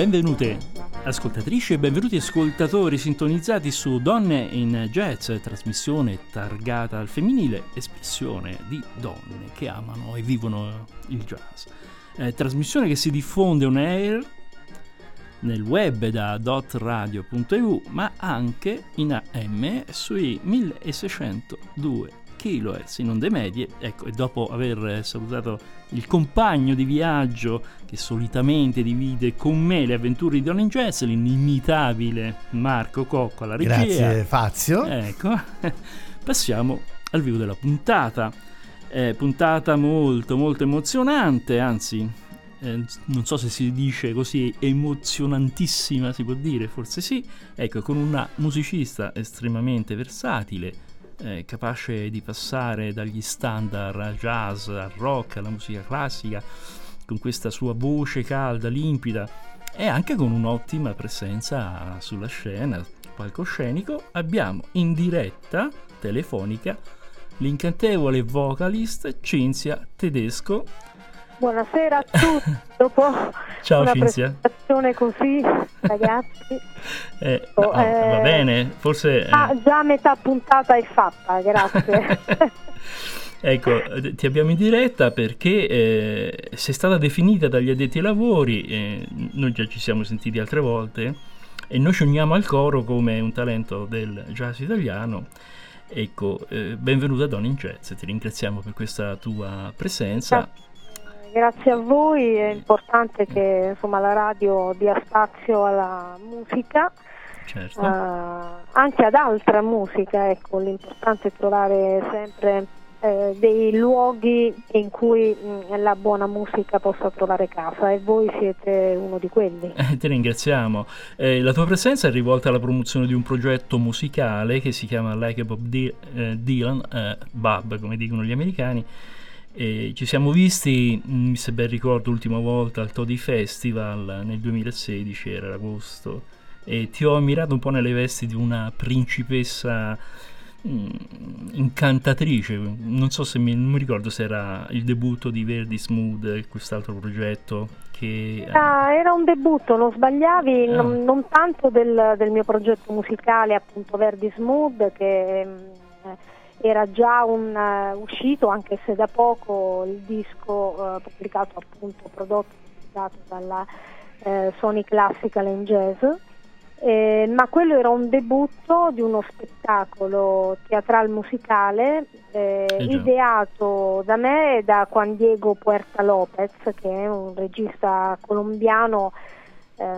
Benvenute ascoltatrici e benvenuti ascoltatori sintonizzati su Donne in Jazz, trasmissione targata al femminile, espressione di donne che amano e vivono il jazz. Eh, trasmissione che si diffonde on air nel web da dotradio.eu ma anche in AM sui 1602 kHz in onde medie. Ecco, e dopo aver salutato il compagno di viaggio che solitamente divide con me le avventure di Don Jazz, l'inimitabile Marco Cocco alla regia. Grazie Fazio. Ecco, passiamo al vivo della puntata. Eh, puntata molto molto emozionante, anzi eh, non so se si dice così emozionantissima, si può dire, forse sì, ecco, con una musicista estremamente versatile, eh, capace di passare dagli standard al jazz, al rock, alla musica classica, con questa sua voce calda, limpida e anche con un'ottima presenza sulla scena, palcoscenico, abbiamo in diretta telefonica l'incantevole vocalist Cinzia Tedesco Buonasera a tutti. Dopo Ciao, una Cinzia. presentazione così, ragazzi. Eh, no, eh, va bene, forse... Eh. Ah, già metà puntata è fatta, grazie. ecco, ti abbiamo in diretta perché eh, sei stata definita dagli addetti ai lavori, eh, noi già ci siamo sentiti altre volte, e noi ci uniamo al coro come un talento del jazz italiano. Ecco, eh, benvenuta Don in Jazz, ti ringraziamo per questa tua presenza. Grazie Grazie a voi, è importante che insomma, la radio dia spazio alla musica, certo. uh, anche ad altra musica, ecco, l'importante è trovare sempre eh, dei luoghi in cui mh, la buona musica possa trovare casa e voi siete uno di quelli. Eh, ti ringraziamo. Eh, la tua presenza è rivolta alla promozione di un progetto musicale che si chiama Like a Bob D- eh, Dylan, eh, Bob come dicono gli americani, e ci siamo visti, mm, se ben ricordo, l'ultima volta al Todi Festival nel 2016, era agosto, e ti ho ammirato un po' nelle vesti di una principessa mm, incantatrice. Non so se mi, non mi ricordo se era il debutto di Verdi Smooth, quest'altro progetto. Che, era, era un debutto, non sbagliavi, ah. non, non, tanto del, del, mio progetto musicale, appunto Verdi Smooth, che mm, era già un, uh, uscito, anche se da poco, il disco uh, pubblicato appunto, prodotto pubblicato dalla uh, Sony Classical and Jazz, eh, ma quello era un debutto di uno spettacolo teatral musicale eh, ideato da me e da Juan Diego Puerta Lopez, che è un regista colombiano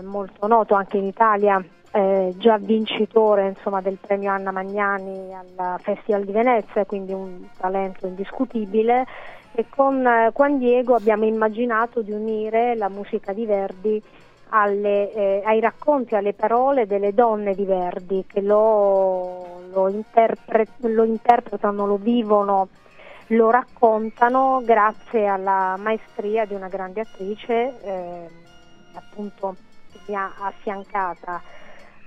molto noto anche in Italia eh, già vincitore insomma, del premio Anna Magnani al Festival di Venezia, quindi un talento indiscutibile. E con eh, Juan Diego abbiamo immaginato di unire la musica di Verdi alle, eh, ai racconti, alle parole delle donne di Verdi che lo, lo, interpre- lo interpretano, lo vivono, lo raccontano grazie alla maestria di una grande attrice, eh, appunto che mi ha affiancata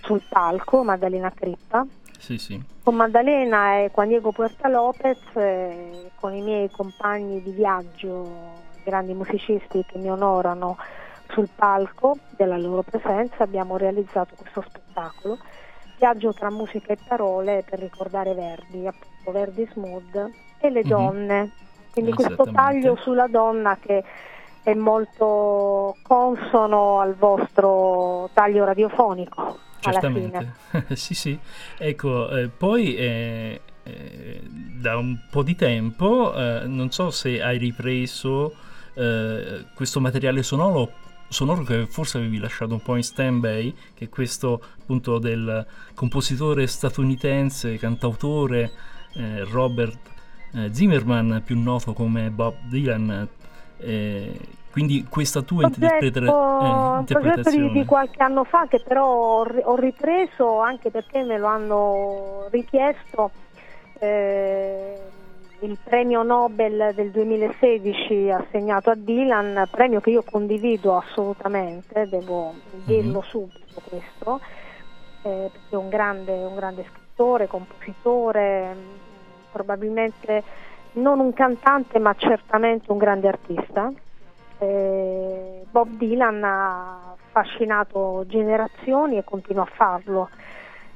sul palco, Maddalena Crippa. Sì, sì. Con Maddalena e Juan Diego Puerta Lopez, eh, con i miei compagni di viaggio, grandi musicisti che mi onorano sul palco della loro presenza, abbiamo realizzato questo spettacolo. Viaggio tra musica e parole per ricordare Verdi, appunto Verdi Smooth e le mm-hmm. donne. Quindi questo taglio sulla donna che è molto consono al vostro taglio radiofonico. Certamente, sì sì. Ecco, eh, poi eh, eh, da un po' di tempo, eh, non so se hai ripreso eh, questo materiale sonoro, sonoro che forse avevi lasciato un po' in stand-by, che è questo appunto del compositore statunitense, cantautore eh, Robert Zimmerman, più noto come Bob Dylan. Quindi questa tua progetto, interpreta- eh, interpretazione... Di, di, qualche anno fa che però ho, ho, ripreso anche perché me lo hanno richiesto eh, il premio Nobel del 2016 assegnato a Dylan, premio che io condivido assolutamente, devo dirlo mm-hmm. subito questo, eh, perché è un grande, un grande scrittore, compositore, probabilmente non un cantante ma certamente un grande artista eh, Bob Dylan ha affascinato generazioni e continua a farlo,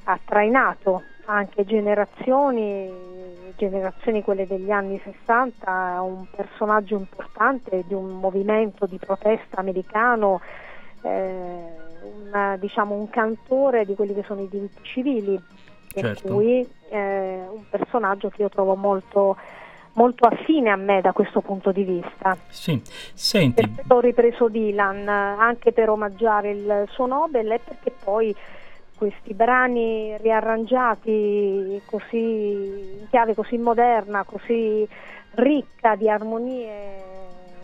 ha trainato anche generazioni, generazioni quelle degli anni 60, un personaggio importante di un movimento di protesta americano, eh, una, diciamo, un cantore di quelli che sono i diritti civili, per certo. cui eh, un personaggio che io trovo molto molto affine a me da questo punto di vista. Sì, senti. Perché ho ripreso Dylan anche per omaggiare il suo Nobel e perché poi questi brani riarrangiati così in chiave così moderna, così ricca di armonie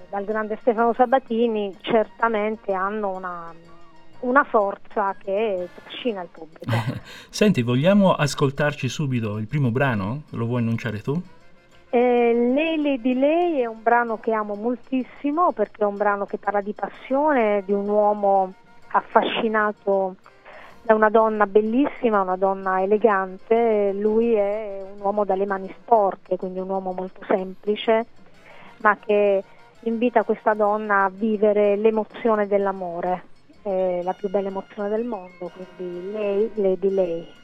dal grande Stefano Sabatini, certamente hanno una, una forza che trascina il pubblico. Senti, vogliamo ascoltarci subito il primo brano? Lo vuoi annunciare tu? Eh, Lele di lei è un brano che amo moltissimo perché è un brano che parla di passione, di un uomo affascinato da una donna bellissima, una donna elegante, lui è un uomo dalle mani sporche, quindi un uomo molto semplice, ma che invita questa donna a vivere l'emozione dell'amore, eh, la più bella emozione del mondo, quindi lei, Lady Lei.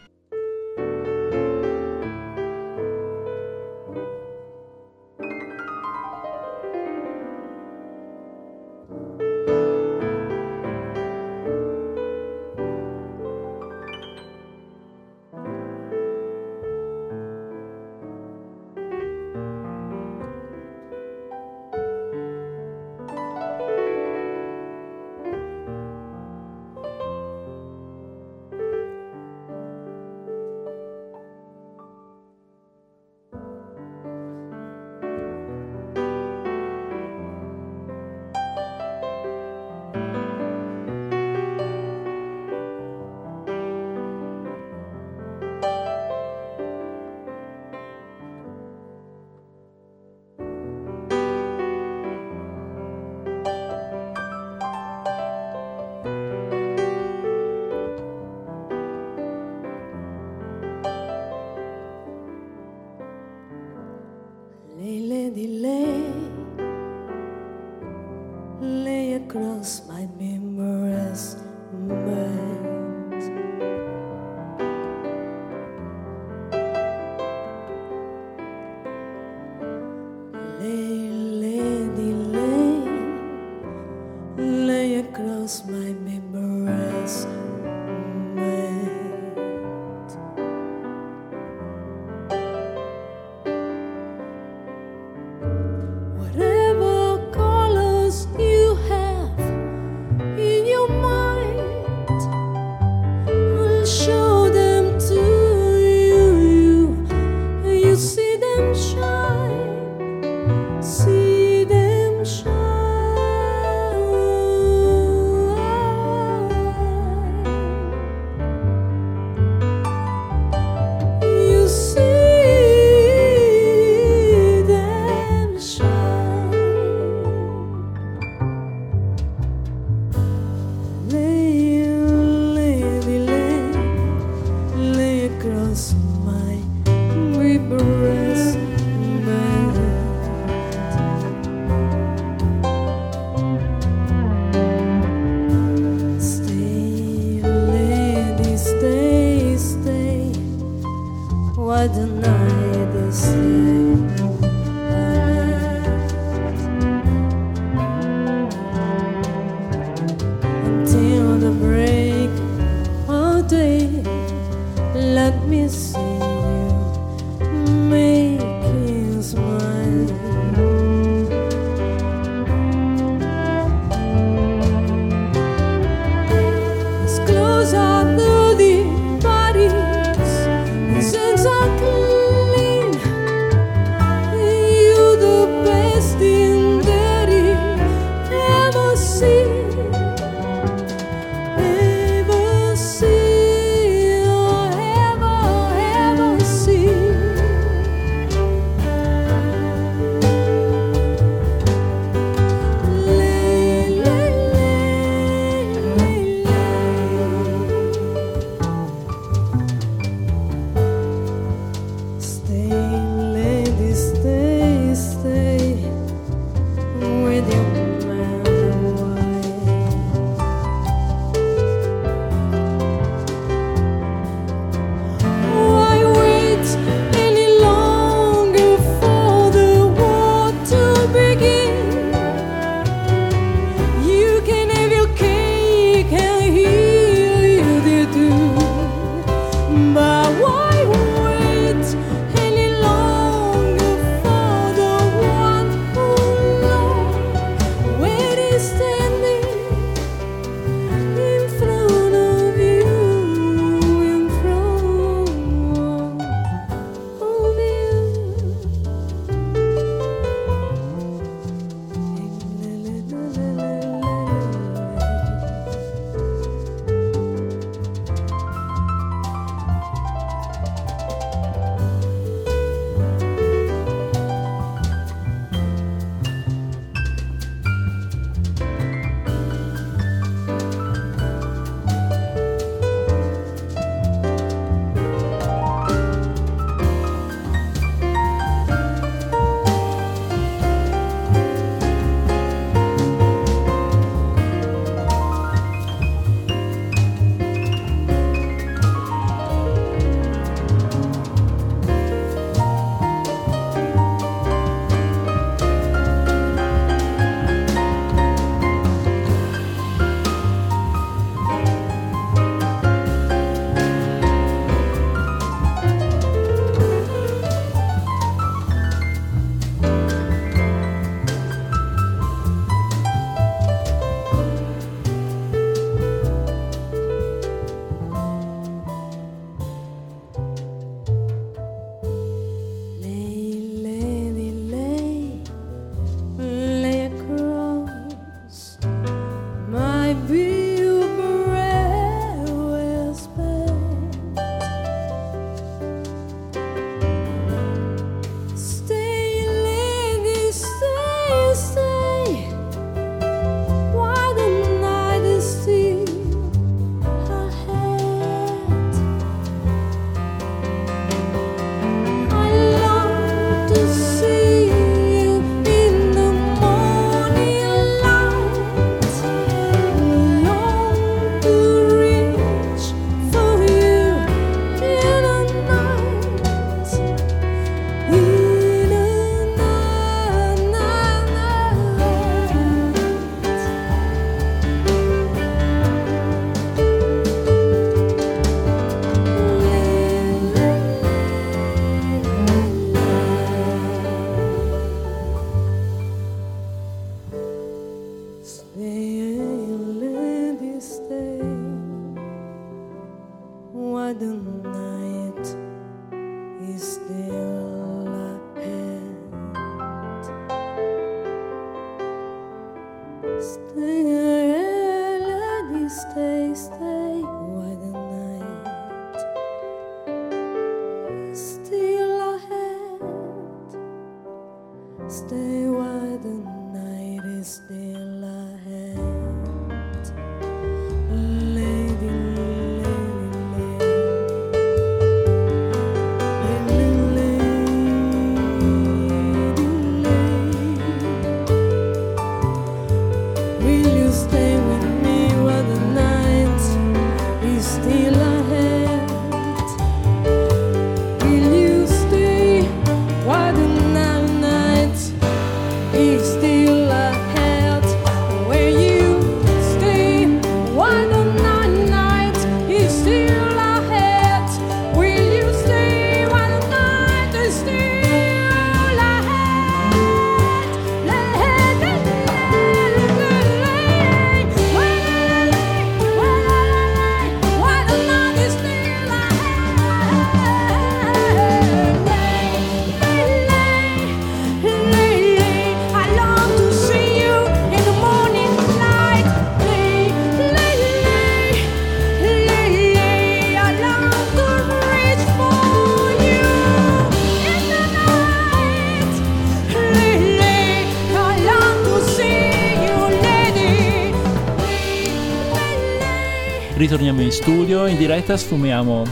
Ritorniamo in studio, in diretta sfumiamo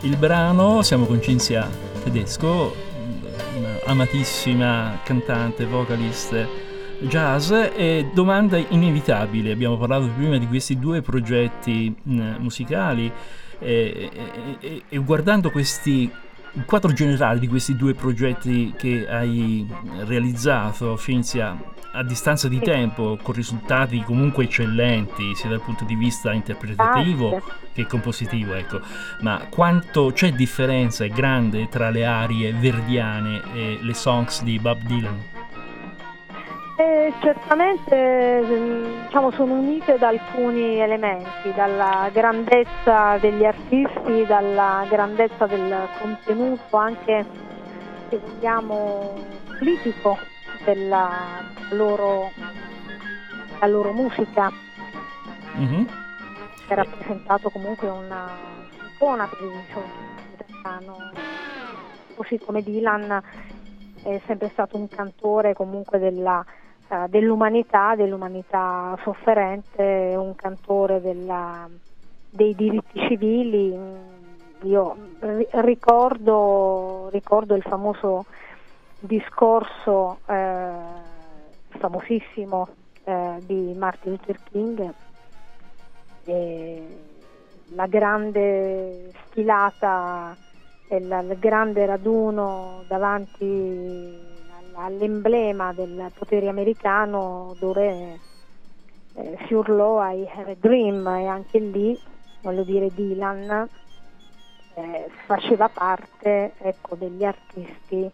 il brano, siamo con Cinzia Tedesco, amatissima cantante, vocalist jazz e domanda inevitabile, abbiamo parlato prima di questi due progetti mh, musicali e, e, e guardando questi il quadro generale di questi due progetti che hai realizzato, Cinzia, a distanza di tempo, con risultati comunque eccellenti, sia dal punto di vista interpretativo che compositivo, ecco. Ma quanto c'è differenza grande tra le arie verdiane e le songs di Bob Dylan? Eh, certamente diciamo, sono unite da alcuni elementi, dalla grandezza degli artisti, dalla grandezza del contenuto anche, se vogliamo, politico della loro, la loro musica. Mm-hmm. È rappresentato comunque una il italiano, così come Dylan è sempre stato un cantore comunque della, uh, dell'umanità, dell'umanità sofferente, un cantore della, dei diritti civili. Io ricordo, ricordo il famoso discorso eh, famosissimo eh, di Martin Luther King, la grande sfilata, il grande raduno davanti all'emblema del potere americano dove eh, si urlò I have a dream e anche lì, voglio dire, Dylan eh, faceva parte ecco, degli artisti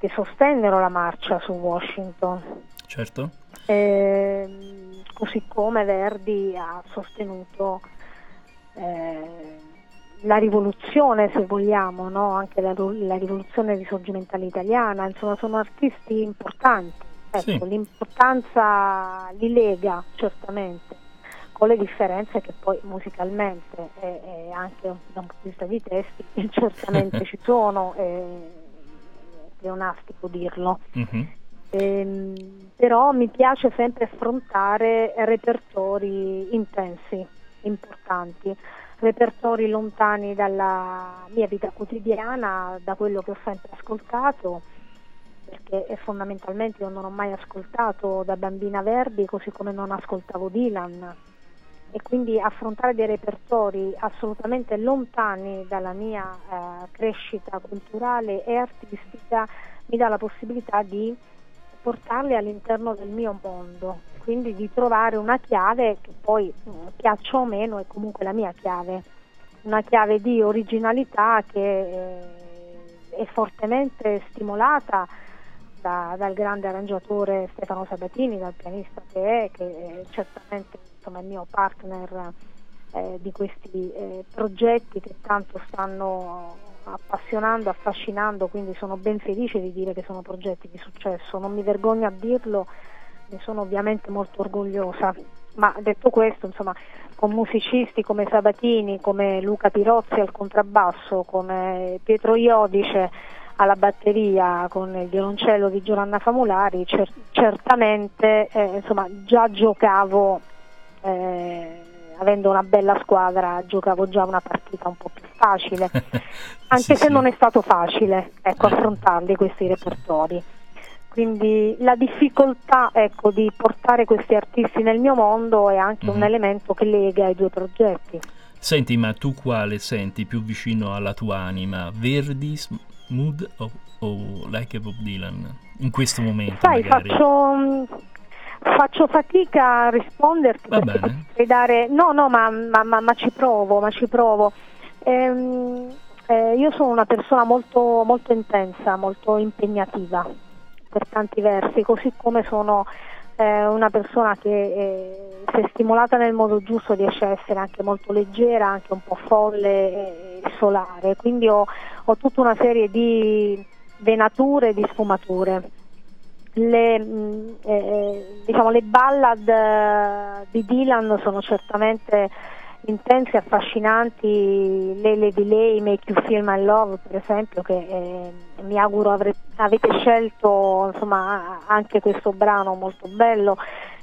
che sostennero la marcia su Washington. Certo. Eh, così come Verdi ha sostenuto eh, la rivoluzione, se vogliamo, no? anche la, la, rivoluzione risorgimentale italiana, insomma sono artisti importanti. Ecco, sì. L'importanza li lega certamente, con le differenze che poi musicalmente e, e anche da un punto di vista di testi certamente ci sono. E, pleonastico dirlo. Mm-hmm. Ehm, però mi piace sempre affrontare repertori intensi, importanti, repertori lontani dalla mia vita quotidiana, da quello che ho sempre ascoltato, perché fondamentalmente io non ho mai ascoltato da bambina Verdi così come non ascoltavo Dylan e quindi affrontare dei repertori assolutamente lontani dalla mia eh, crescita culturale e artistica mi dà la possibilità di portarli all'interno del mio mondo, quindi di trovare una chiave che poi mm, piaccia o meno è comunque la mia chiave, una chiave di originalità che eh, è fortemente stimolata da, dal grande arrangiatore Stefano Sabatini, dal pianista che è, che è certamente insomma, il mio partner eh, di questi eh, progetti che tanto stanno appassionando, affascinando, quindi sono ben felice di dire che sono progetti di successo, non mi vergogno a dirlo, ne sono ovviamente molto orgogliosa. Ma detto questo, insomma, con musicisti come Sabatini, come Luca Pirozzi al contrabbasso, come Pietro Iodice alla batteria con il violoncello di Giovanna Famulari, cer- certamente eh, insomma, già giocavo, eh, avendo una bella squadra, giocavo già una partita un po' più facile, anche sì, se sì. non è stato facile ecco, affrontarli questi repertori. Quindi la difficoltà ecco, di portare questi artisti nel mio mondo è anche mm-hmm. un mhm. elemento che lega i due progetti. Senti, ma tu quale senti più vicino alla tua anima? Verdi, Mood o, o Like a Bob Dylan? In questo momento Sai, faccio, faccio, fatica a risponderti bene. Dare... No, no, ma, ma, ma, ma, ci provo, ma ci provo. Ehm, eh, io sono una persona molto, molto intensa, molto impegnativa per tanti versi, così come sono eh, una persona che eh, se stimolata nel modo giusto riesce a essere anche molto leggera, anche un po' folle e solare, quindi ho, ho tutta una serie di venature e di sfumature. Le, mm, eh, diciamo, le ballad eh, di Dylan sono certamente intense, affascinanti, Lele di lei, Make You Feel My Love per esempio, che eh, mi auguro avre- avete scelto insomma, anche questo brano molto bello.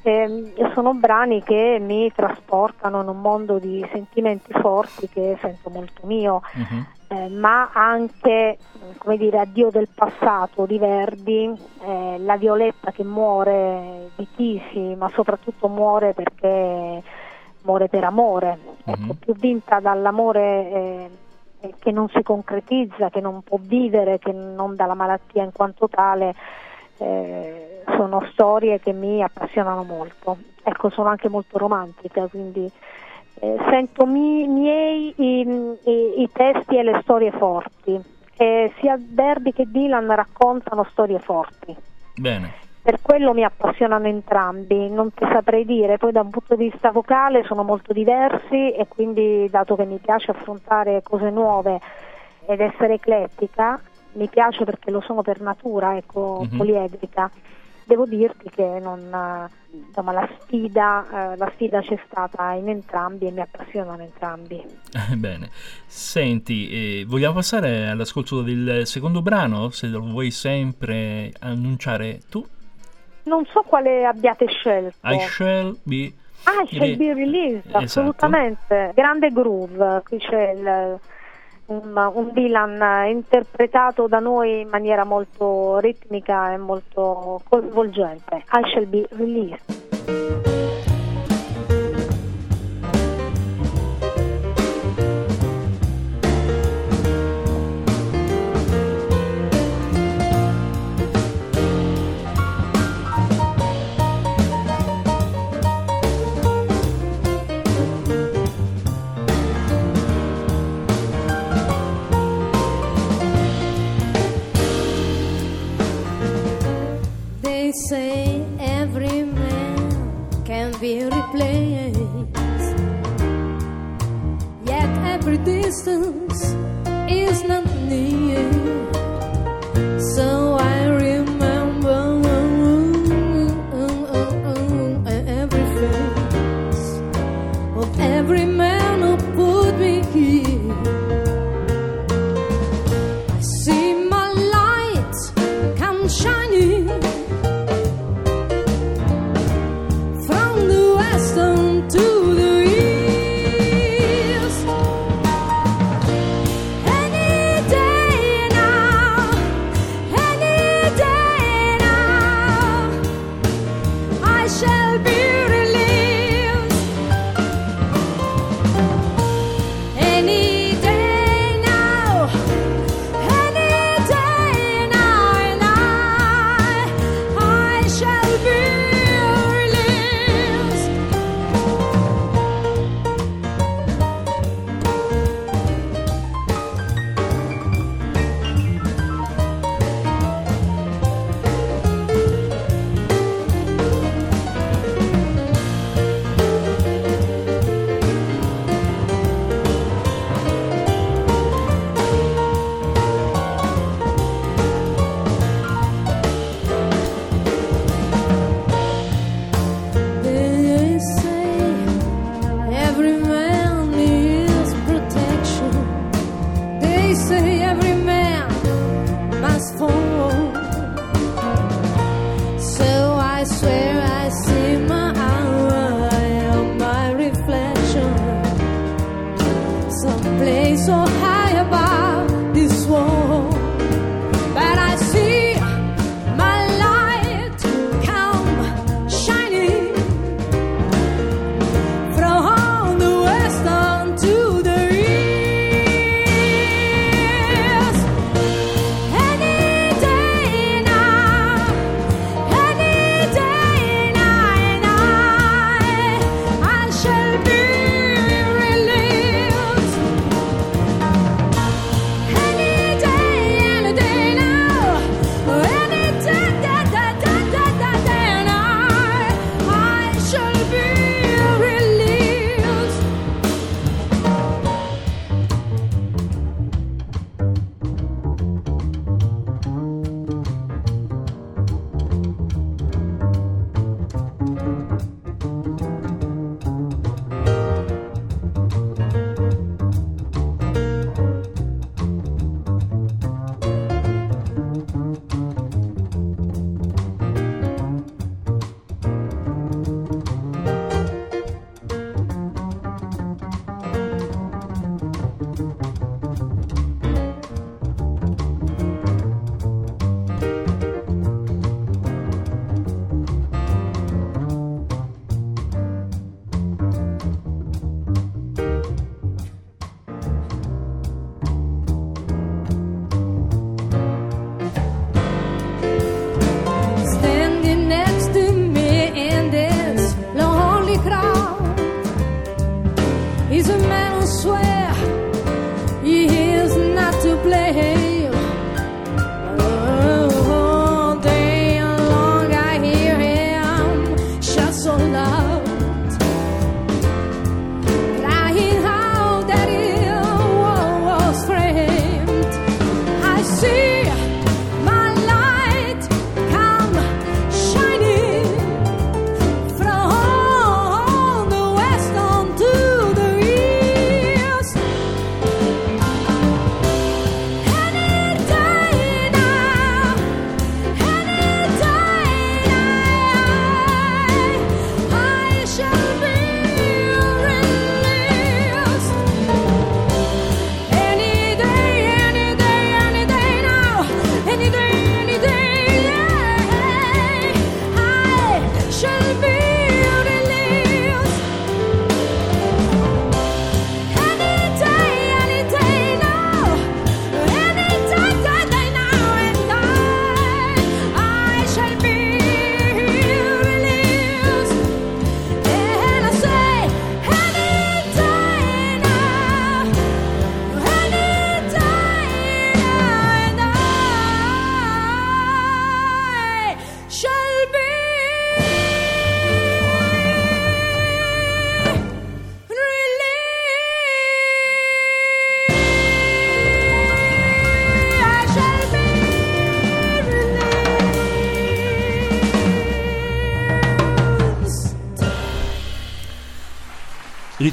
Eh, sono brani che mi trasportano in un mondo di sentimenti forti che sento molto mio, uh-huh. Eh, ma anche come dire, addio del passato di Verdi, eh, la Violetta che muore di Tisi, ma soprattutto muore perché muore per amore, ecco, mm-hmm. più vinta dall'amore eh, eh, che non si concretizza, che non può vivere, che non dalla malattia in quanto tale, eh, sono storie che mi appassionano molto. Ecco, sono anche molto romantica, quindi eh, sento mi, miei i, i, i, testi e le storie forti. sia Verdi che Dylan raccontano storie forti. Bene per quello mi appassionano entrambi, non ti saprei dire, poi da un punto di vista vocale sono molto diversi e quindi dato che mi piace affrontare cose nuove ed essere eclettica, mi piace perché lo sono per natura, ecco, mm-hmm. poliedrica. Devo dirti che non, insomma, la, sfida, eh, la sfida c'è stata in entrambi e mi appassionano entrambi. Bene, senti, eh, vogliamo passare all'ascolto del secondo brano, se lo vuoi sempre annunciare tu? non so quale abbiate scelto. I shall be Ah, shall be released, esatto. assolutamente. Grande groove, qui c'è il, un, un, Dylan interpretato da noi in maniera molto ritmica e molto coinvolgente. I shall be released. Say every man can be replaced. Yet every distance is not near. So I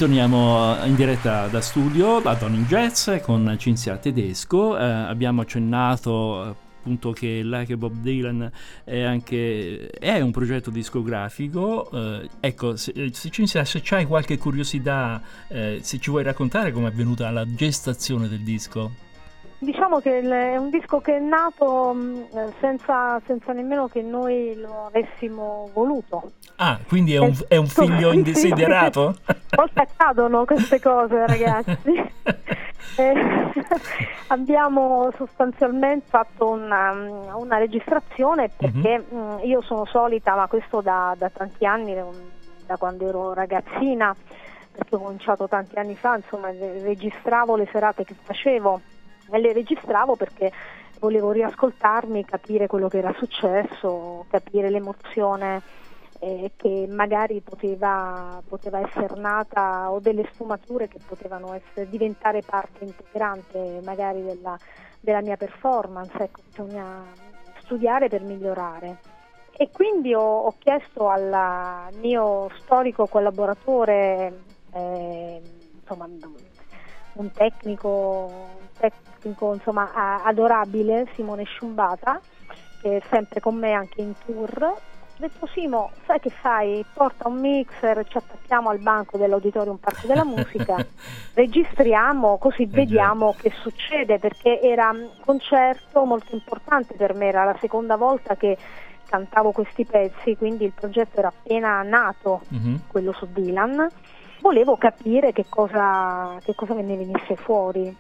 Ritorniamo in diretta da studio da Tony Jazz con Cinzia Tedesco. Eh, abbiamo accennato eh, appunto che Like Bob Dylan è anche è un progetto discografico. Eh, ecco, se, Cinzia, se c'hai qualche curiosità, eh, se ci vuoi raccontare come è avvenuta la gestazione del disco. Diciamo che è un disco che è nato mm, senza, senza nemmeno che noi lo avessimo voluto. Ah, quindi è un, è un figlio indesiderato? A volte accadono queste cose, ragazzi. eh, abbiamo sostanzialmente fatto una, una registrazione perché mm-hmm. io sono solita, ma questo da, da tanti anni, da quando ero ragazzina, perché ho cominciato tanti anni fa, insomma, registravo le serate che facevo le registravo perché volevo riascoltarmi, capire quello che era successo, capire l'emozione eh, che magari poteva, poteva essere nata o delle sfumature che potevano essere, diventare parte integrante magari della, della mia performance. Ecco, bisogna studiare per migliorare. E quindi ho, ho chiesto al mio storico collaboratore, eh, insomma, un tecnico, un tecnico insomma, adorabile, Simone Sciumbata, che è sempre con me anche in tour, ho detto Simo, sai che fai? Porta un mixer, ci attacchiamo al banco dell'Auditorium Parco della Musica, registriamo così eh vediamo che succede perché era un concerto molto importante per me, era la seconda volta che cantavo questi pezzi, quindi il progetto era appena nato, uh-huh. quello su Dylan. Volevo capire che cosa, che cosa ne venisse fuori.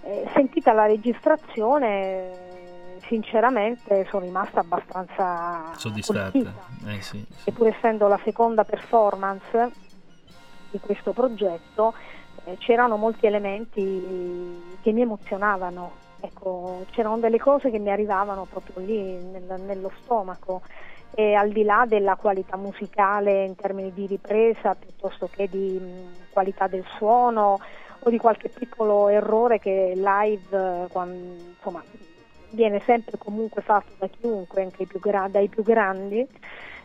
Eh, sentita la registrazione sinceramente sono rimasta abbastanza soddisfatta. Eh, sì, sì. E pur essendo la seconda performance di questo progetto, eh, c'erano molti elementi che mi emozionavano. Ecco, c'erano delle cose che mi arrivavano proprio lì nel, nello stomaco e al di là della qualità musicale in termini di ripresa piuttosto che di mh, qualità del suono o di qualche piccolo errore che live quando, insomma, viene sempre comunque fatto da chiunque, anche più gra- dai più grandi.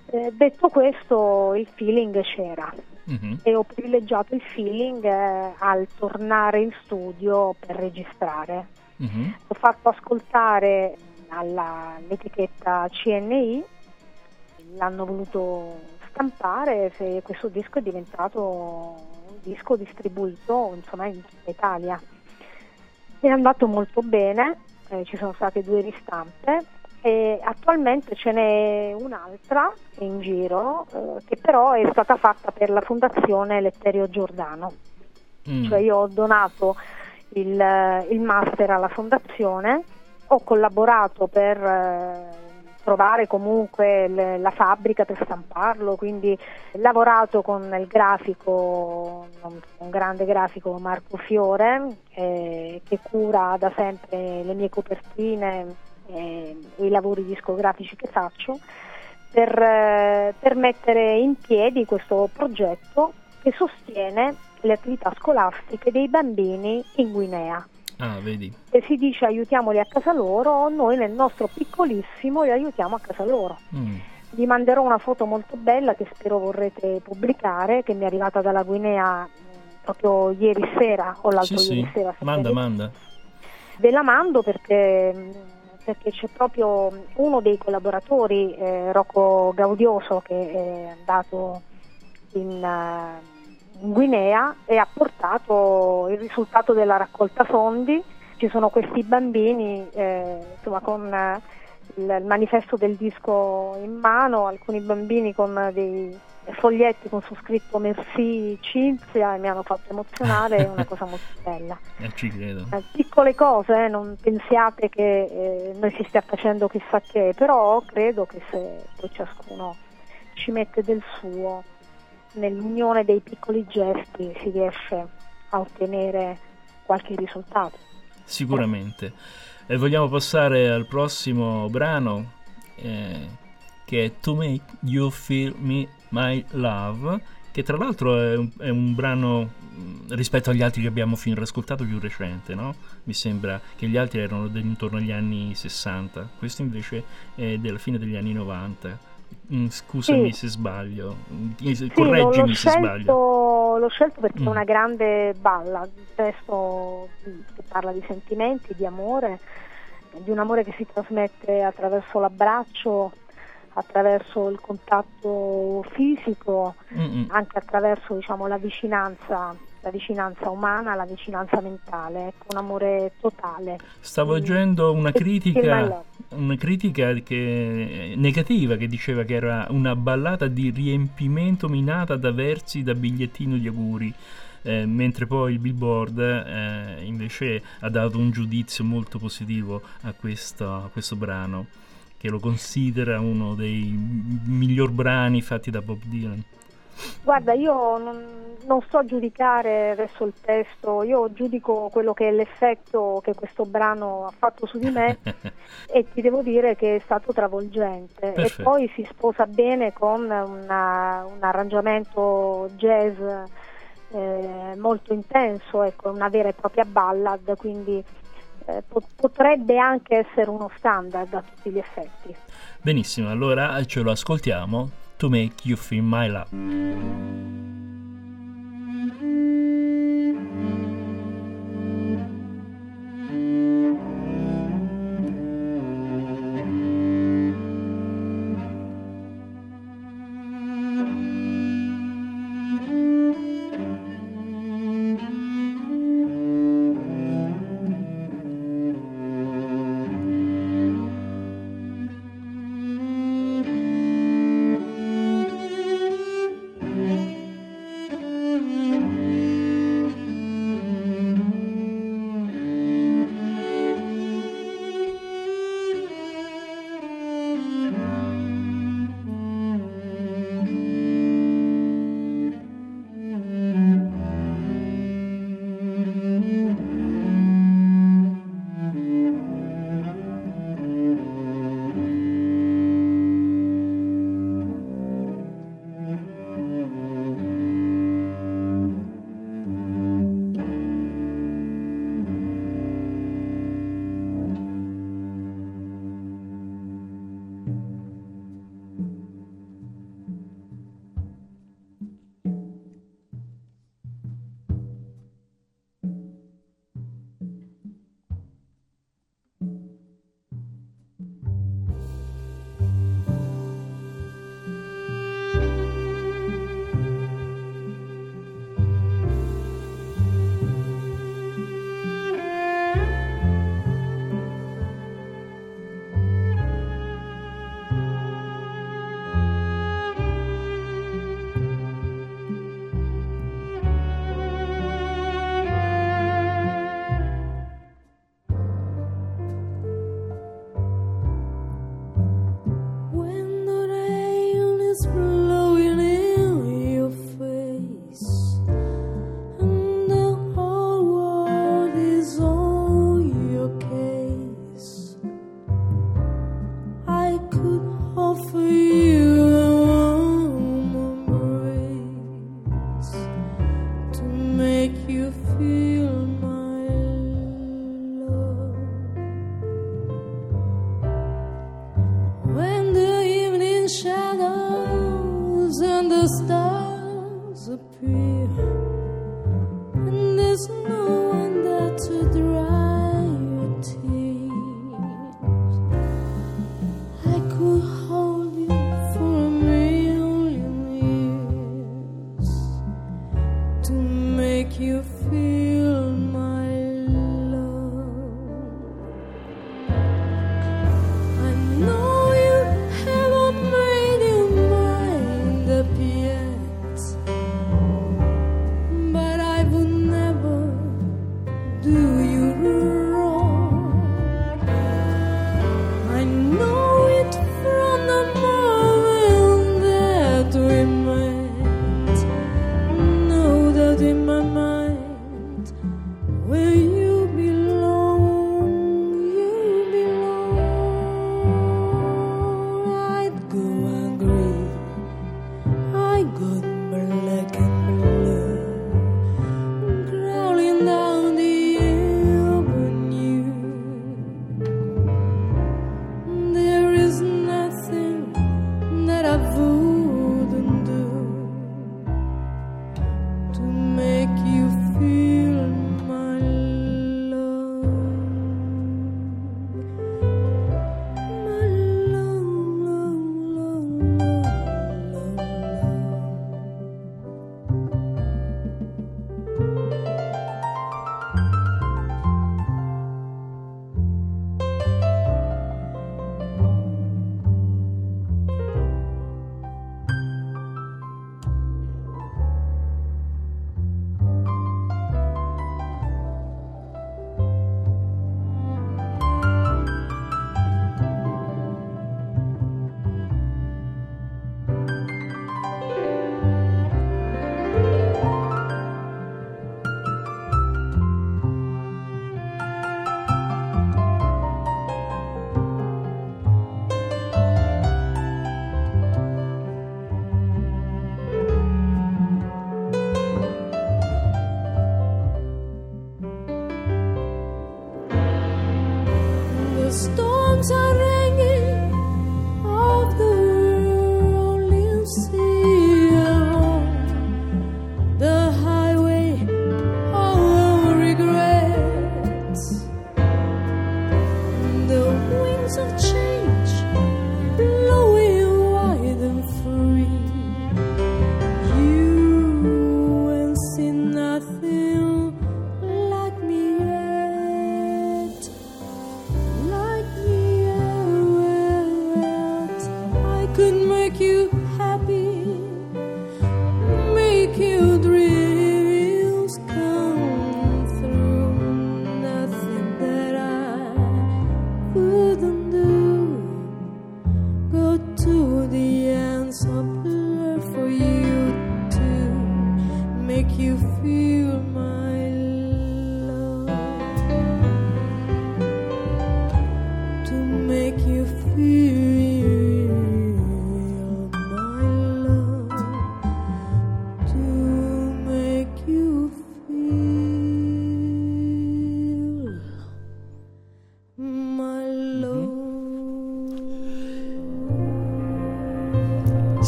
Eh, detto questo, il feeling c'era mm-hmm. e ho privilegiato il feeling eh, al tornare in studio per registrare. Mm-hmm. Ho fatto ascoltare all'etichetta CNI, l'hanno voluto stampare se questo disco è diventato un disco distribuito insomma, in tutta Italia. È andato molto bene, eh, ci sono state due ristampe e attualmente ce n'è un'altra in giro eh, che però è stata fatta per la fondazione Letterio Giordano. Mm. Cioè io ho donato il, il, master alla fondazione, ho collaborato per eh, trovare comunque le, la fabbrica per stamparlo, quindi lavorato con il grafico, un grande grafico Marco Fiore eh, che cura da sempre le mie copertine e i lavori discografici che faccio per, eh, per mettere in piedi questo progetto che sostiene le attività scolastiche dei bambini in Guinea. Ah, vedi. E si dice aiutiamoli a casa loro, noi nel nostro piccolissimo li aiutiamo a casa loro. Mm. Vi manderò una foto molto bella che spero vorrete pubblicare, che mi è arrivata dalla Guinea mm, proprio ieri sera o l'altro sì, ieri sì. sera. Manda, manda. Ve la mando perché, mm, perché c'è proprio uno dei collaboratori, eh, Rocco Gaudioso, che è andato in... Uh, in Guinea e ha portato il risultato della raccolta fondi. Ci sono questi bambini eh, insomma, con eh, il, manifesto del disco in mano, alcuni bambini con dei foglietti con su scritto Merci Cinzia e mi hanno fatto emozionare, è una cosa molto bella. Eh, ci credo. Eh, piccole cose, eh, non pensiate che eh, noi si stia facendo chissà che, però credo che se poi ciascuno ci mette del suo nell'unione dei piccoli gesti si riesce a ottenere qualche risultato. Sicuramente. E vogliamo passare al prossimo brano eh, che è To Make You Feel Me My Love, che tra l'altro è un, è un brano mm, rispetto agli altri che abbiamo finora ascoltato più recente, no? Mi sembra che gli altri erano intorno agli anni 60, questo invece è della fine degli anni 90 Mm, scusami Sì. se sbaglio, Mm, Sì, correggimi l'ho se sbaglio. scelto, l'ho scelto perché Mm. è una grande balla, un testo che parla di sentimenti, di amore, di un amore che si trasmette attraverso l'abbraccio, attraverso il contatto fisico, Mm-mm. anche attraverso diciamo, la vicinanza, la vicinanza umana, la vicinanza mentale, ecco, un amore totale. Stavo leggendo una critica, una critica che- negativa che diceva che era una ballata di riempimento minata da versi da bigliettino di auguri. eh, mentre poi il Billboard eh, invece ha dato un giudizio molto positivo a questo, a questo brano, che lo considera uno dei miglior brani fatti da Bob Dylan. Guarda, io non, non so giudicare verso il testo, io giudico quello che è l'effetto che questo brano ha fatto su di me e ti devo dire che è stato travolgente Perfetto. e poi si sposa bene con una- un arrangiamento jazz eh, molto intenso, ecco, una vera e propria ballad, quindi eh, po- potrebbe anche essere uno standard a tutti gli effetti. Benissimo, allora ce lo ascoltiamo. To make you feel my love.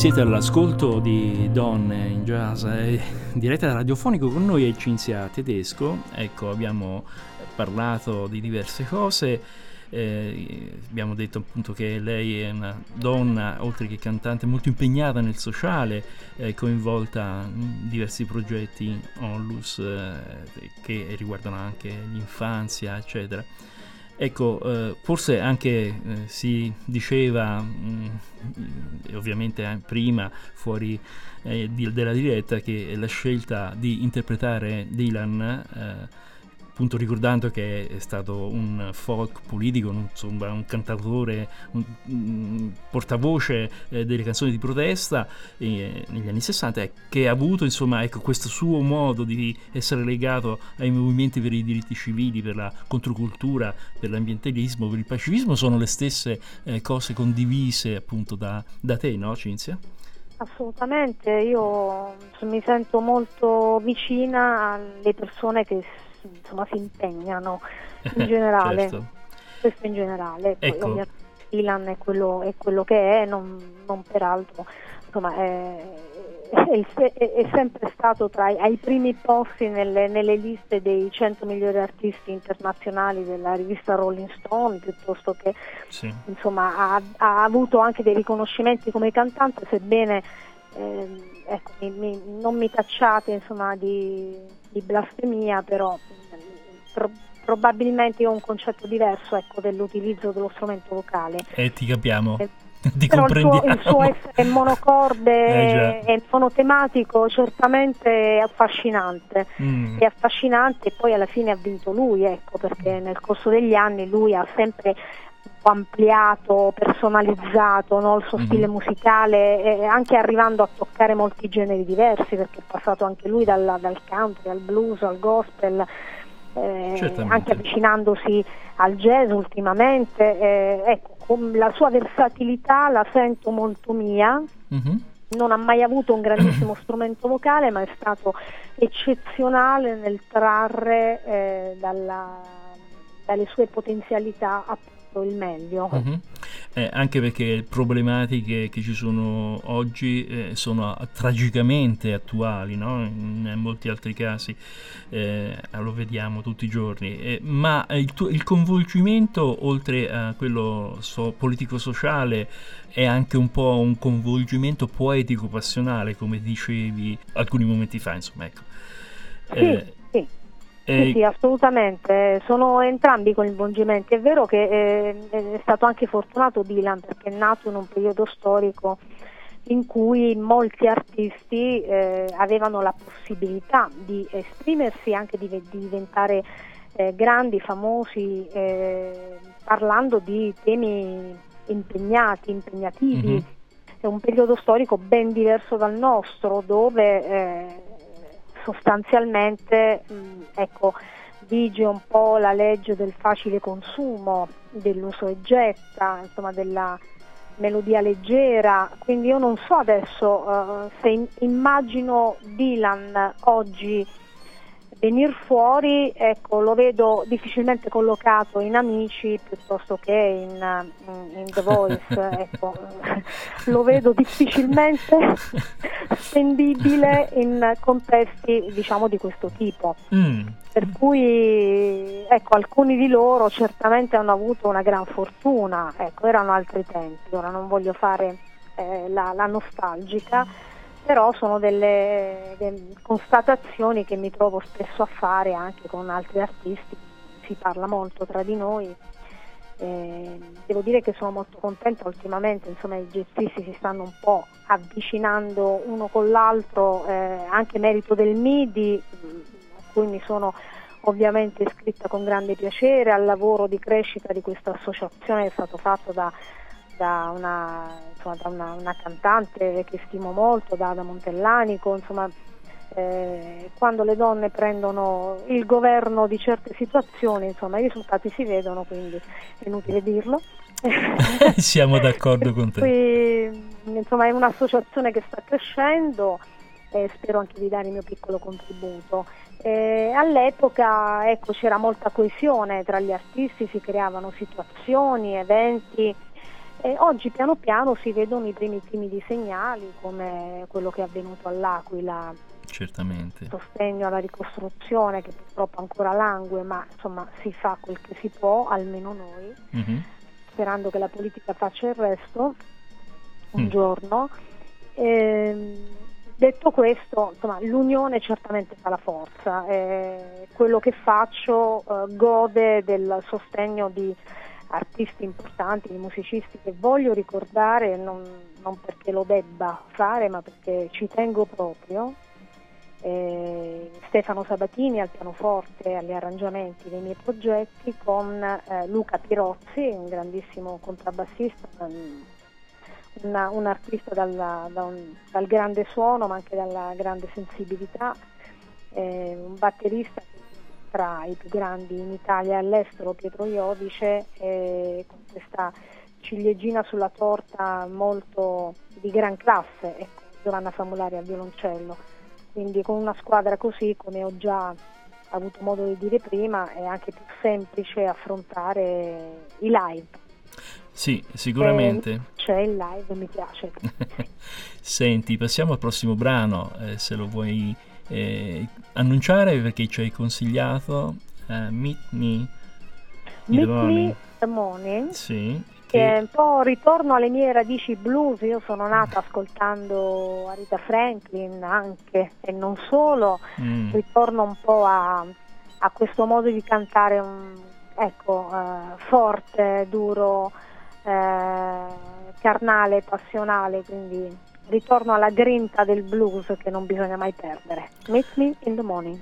Siete all'ascolto di Donne in Jazz, eh, diretta radiofonico con noi è Cinzia Tedesco. Ecco, abbiamo parlato di diverse cose. eh, abbiamo detto appunto che lei è una donna, oltre che cantante, molto impegnata nel sociale, eh, coinvolta in diversi progetti onlus eh, che riguardano anche l'infanzia, eccetera. Ecco, eh, forse anche eh, si diceva, mh, e ovviamente eh, prima fuori eh, di- della diretta, che la scelta di interpretare Dylan, eh, appunto ricordando che è stato un folk politico, un, insomma, un cantautore, un, un portavoce eh, delle canzoni di protesta eh, negli anni 60, eh, che ha avuto insomma ecco, questo suo modo di essere legato ai movimenti per i diritti civili, per la controcultura, per l'ambientalismo, per il pacifismo, sono le stesse eh, cose condivise appunto da, da te, no Cinzia? Assolutamente, io mi sento molto vicina alle persone che insomma, si impegnano in generale, Certo. questo in generale, poi Ecco. ovviamente Ilan è quello, è quello che è, non, non peraltro, insomma è, è è- sempre stato tra i, ai primi posti nelle, nelle liste dei 100 migliori artisti internazionali della rivista Rolling Stone, piuttosto che Sì. insomma, ha, ha avuto anche dei riconoscimenti come cantante, sebbene ehm, ecco, mi- mi- non mi tacciate insomma, di, di blasfemia, però pro- probabilmente io ho un concetto diverso ecco, dell'utilizzo dello strumento vocale. E ti capiamo, Eh, ti Però il suo, il suo essere monocorde Eh, e monotematico certamente è affascinante. Mm. È affascinante e poi alla fine ha vinto lui, ecco, perché nel corso degli anni lui ha sempre ampliato, personalizzato no, il suo Mhm. stile musicale, eh, anche arrivando a toccare molti generi diversi, perché è passato anche lui dal, dal country al blues al gospel, eh, anche avvicinandosi al jazz ultimamente. eh, ecco, con la sua versatilità la sento molto mia, Mhm. non ha mai avuto un grandissimo strumento vocale, ma è stato eccezionale nel trarre eh, dalla- dalle sue potenzialità appunto il meglio. Mhm. Eh, anche perché problematiche che ci sono oggi eh, sono tragicamente attuali, no? in, in molti altri casi eh, lo vediamo tutti i giorni, Eh, ma il, tuo- il coinvolgimento oltre a quello so- politico-sociale è anche un po' un coinvolgimento poetico-passionale, come dicevi alcuni momenti fa, insomma, ecco. Sì, Eh, sì. Eh, Sì, sì, assolutamente, sono entrambi coinvolgimenti. È vero che eh, è stato anche fortunato Dylan perché è nato in un periodo storico in cui molti artisti eh, avevano la possibilità di esprimersi, anche di, di diventare eh, grandi, famosi, parlando di temi impegnati, impegnativi. Mhm. È un periodo storico ben diverso dal nostro, dove sostanzialmente mh, ecco, vige un po' la legge del facile consumo, dell'uso e getta, insomma della melodia leggera, quindi io non so adesso eh, se in- immagino Dylan oggi venire fuori, ecco, lo vedo difficilmente collocato in Amici piuttosto che in, eh, in The Voice, ecco, lo vedo difficilmente spendibile in contesti diciamo di questo tipo. mm, Per cui ecco, alcuni di loro certamente hanno avuto una gran fortuna, ecco, erano altri tempi, ora non voglio fare eh, la, la nostalgica, però sono delle, delle constatazioni che mi trovo spesso a fare anche con altri artisti, si parla molto tra di noi. Eh, devo dire che sono molto contenta ultimamente, insomma i jazzisti si stanno un po' avvicinando uno con l'altro, eh, anche merito del MIDI, a cui mi sono ovviamente iscritta con grande piacere. Al lavoro di crescita di questa associazione che è stato fatto da, da, una, insomma, da una, una, cantante che stimo molto, da Ada Montellanico, insomma eh, quando le donne prendono il governo di certe situazioni, insomma, i risultati si vedono, quindi è inutile dirlo. Siamo d'accordo con te. Qui, insomma, è un'associazione che sta crescendo e spero anche di dare il mio piccolo contributo. Eh, all'epoca ecco, c'era molta coesione tra gli artisti, si creavano situazioni, eventi. E oggi piano piano si vedono i primi timidi segnali come quello che è avvenuto all'Aquila Certamente. Sostegno alla ricostruzione che purtroppo ancora langue, ma insomma si fa quel che si può, almeno noi, mm-hmm. sperando che la politica faccia il resto un mm. giorno. Ehm, detto questo, insomma, l'unione certamente fa la forza. Eh, quello che faccio eh, gode del sostegno di artisti importanti, di musicisti che voglio ricordare non, non perché lo debba fare, ma perché ci tengo proprio. Eh, Stefano Sabatini al pianoforte agli arrangiamenti dei miei progetti con eh, Luca Pirozzi, un grandissimo contrabbassista, un, una, un artista dalla, da un, dal grande suono ma anche dalla grande sensibilità, eh, un batterista tra i più grandi in Italia e all'estero, Pietro Iodice, con questa ciliegina sulla torta molto di gran classe, ecco, Giovanna Famulari al violoncello quindi con una squadra così, come ho già avuto modo di dire prima, è anche più semplice affrontare i live. Sì, sicuramente. Eh, c'è il live, mi piace. Senti, passiamo al prossimo brano, eh, se lo vuoi eh, annunciare perché ci hai consigliato uh, Meet Me Meet Me the Morning. Sì che è un po' ritorno alle mie radici blues, io sono nata ascoltando Arita Franklin anche e non solo, mm. ritorno un po' a, a, questo modo di cantare un, ecco, uh, forte, duro, uh, carnale, passionale, quindi ritorno alla grinta del blues che non bisogna mai perdere. Meet me in the morning.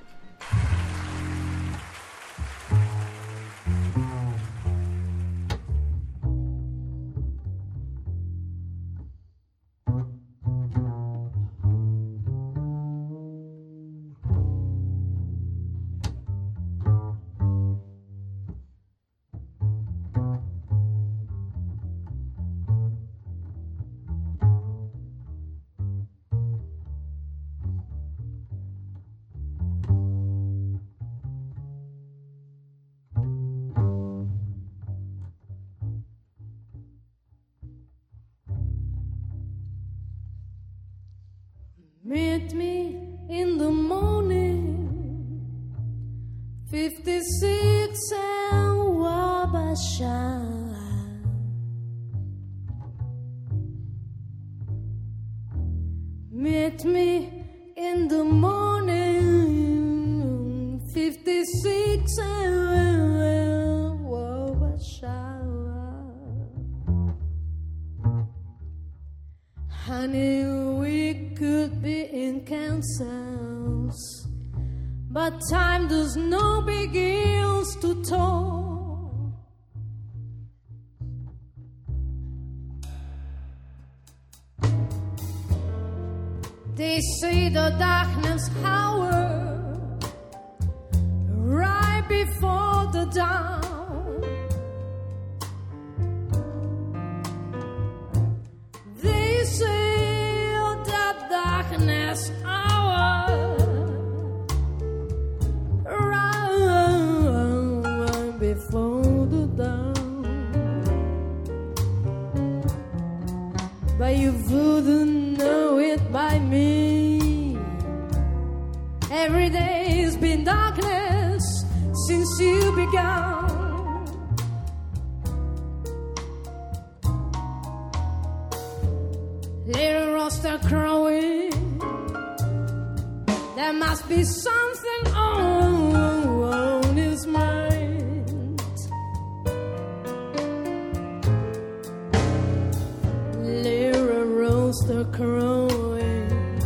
Rooster crowing.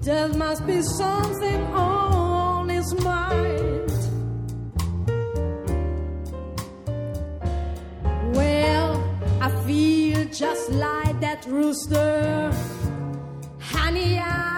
There must be something on his mind. Well, I feel just like that rooster. Honey, I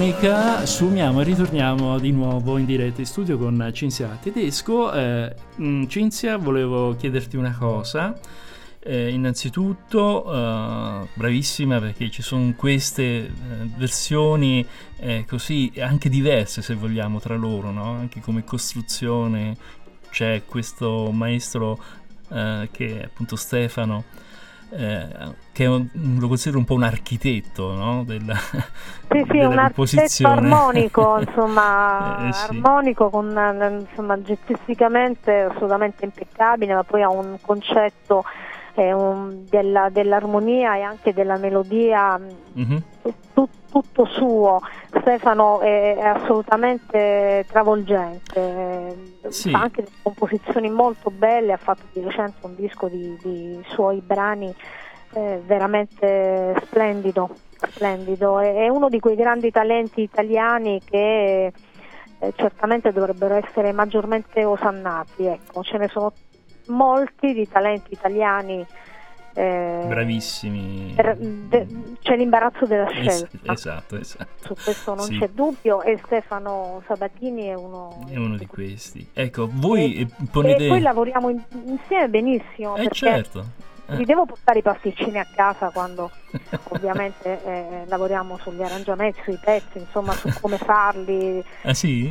tonica suoniamo e ritorniamo di nuovo in diretta in studio con Cinzia Tedesco. Eh, mm, Cinzia, volevo chiederti una cosa. Eh, innanzitutto, eh, bravissima perché ci sono queste eh, versioni eh, così anche diverse, se vogliamo, tra loro, no? anche come costruzione. C'è questo maestro eh, che è appunto Stefano eh, che un- lo considero un po' un architetto no? della, Sì, sì, un architetto armonico, insomma, Eh, sì. armonico con insomma, gestisticamente assolutamente impeccabile, ma poi ha un concetto un- della- dell'armonia e anche della melodia mh, Mhm. tu- tutto suo. Stefano è, è assolutamente travolgente, eh, Sì. fa anche delle composizioni molto belle, ha fatto di recente un disco di, di suoi brani eh, veramente splendido, splendido. È, è uno di quei grandi talenti italiani che eh, certamente dovrebbero essere maggiormente osannati, ecco. ce ne sono molti di talenti italiani eh, Bravissimi. de- c'è l'imbarazzo della Es- scelta. esatto, esatto. Su questo non Sì. c'è dubbio e Stefano Sabatini è uno, È uno di questi. Ecco, voi E- eh, ponete... E poi lavoriamo in- insieme benissimo Eh certo. Eh. vi devo portare i pasticcini a casa quando ovviamente eh, lavoriamo sugli arrangiamenti, sui pezzi, insomma su come farli. Ah sì?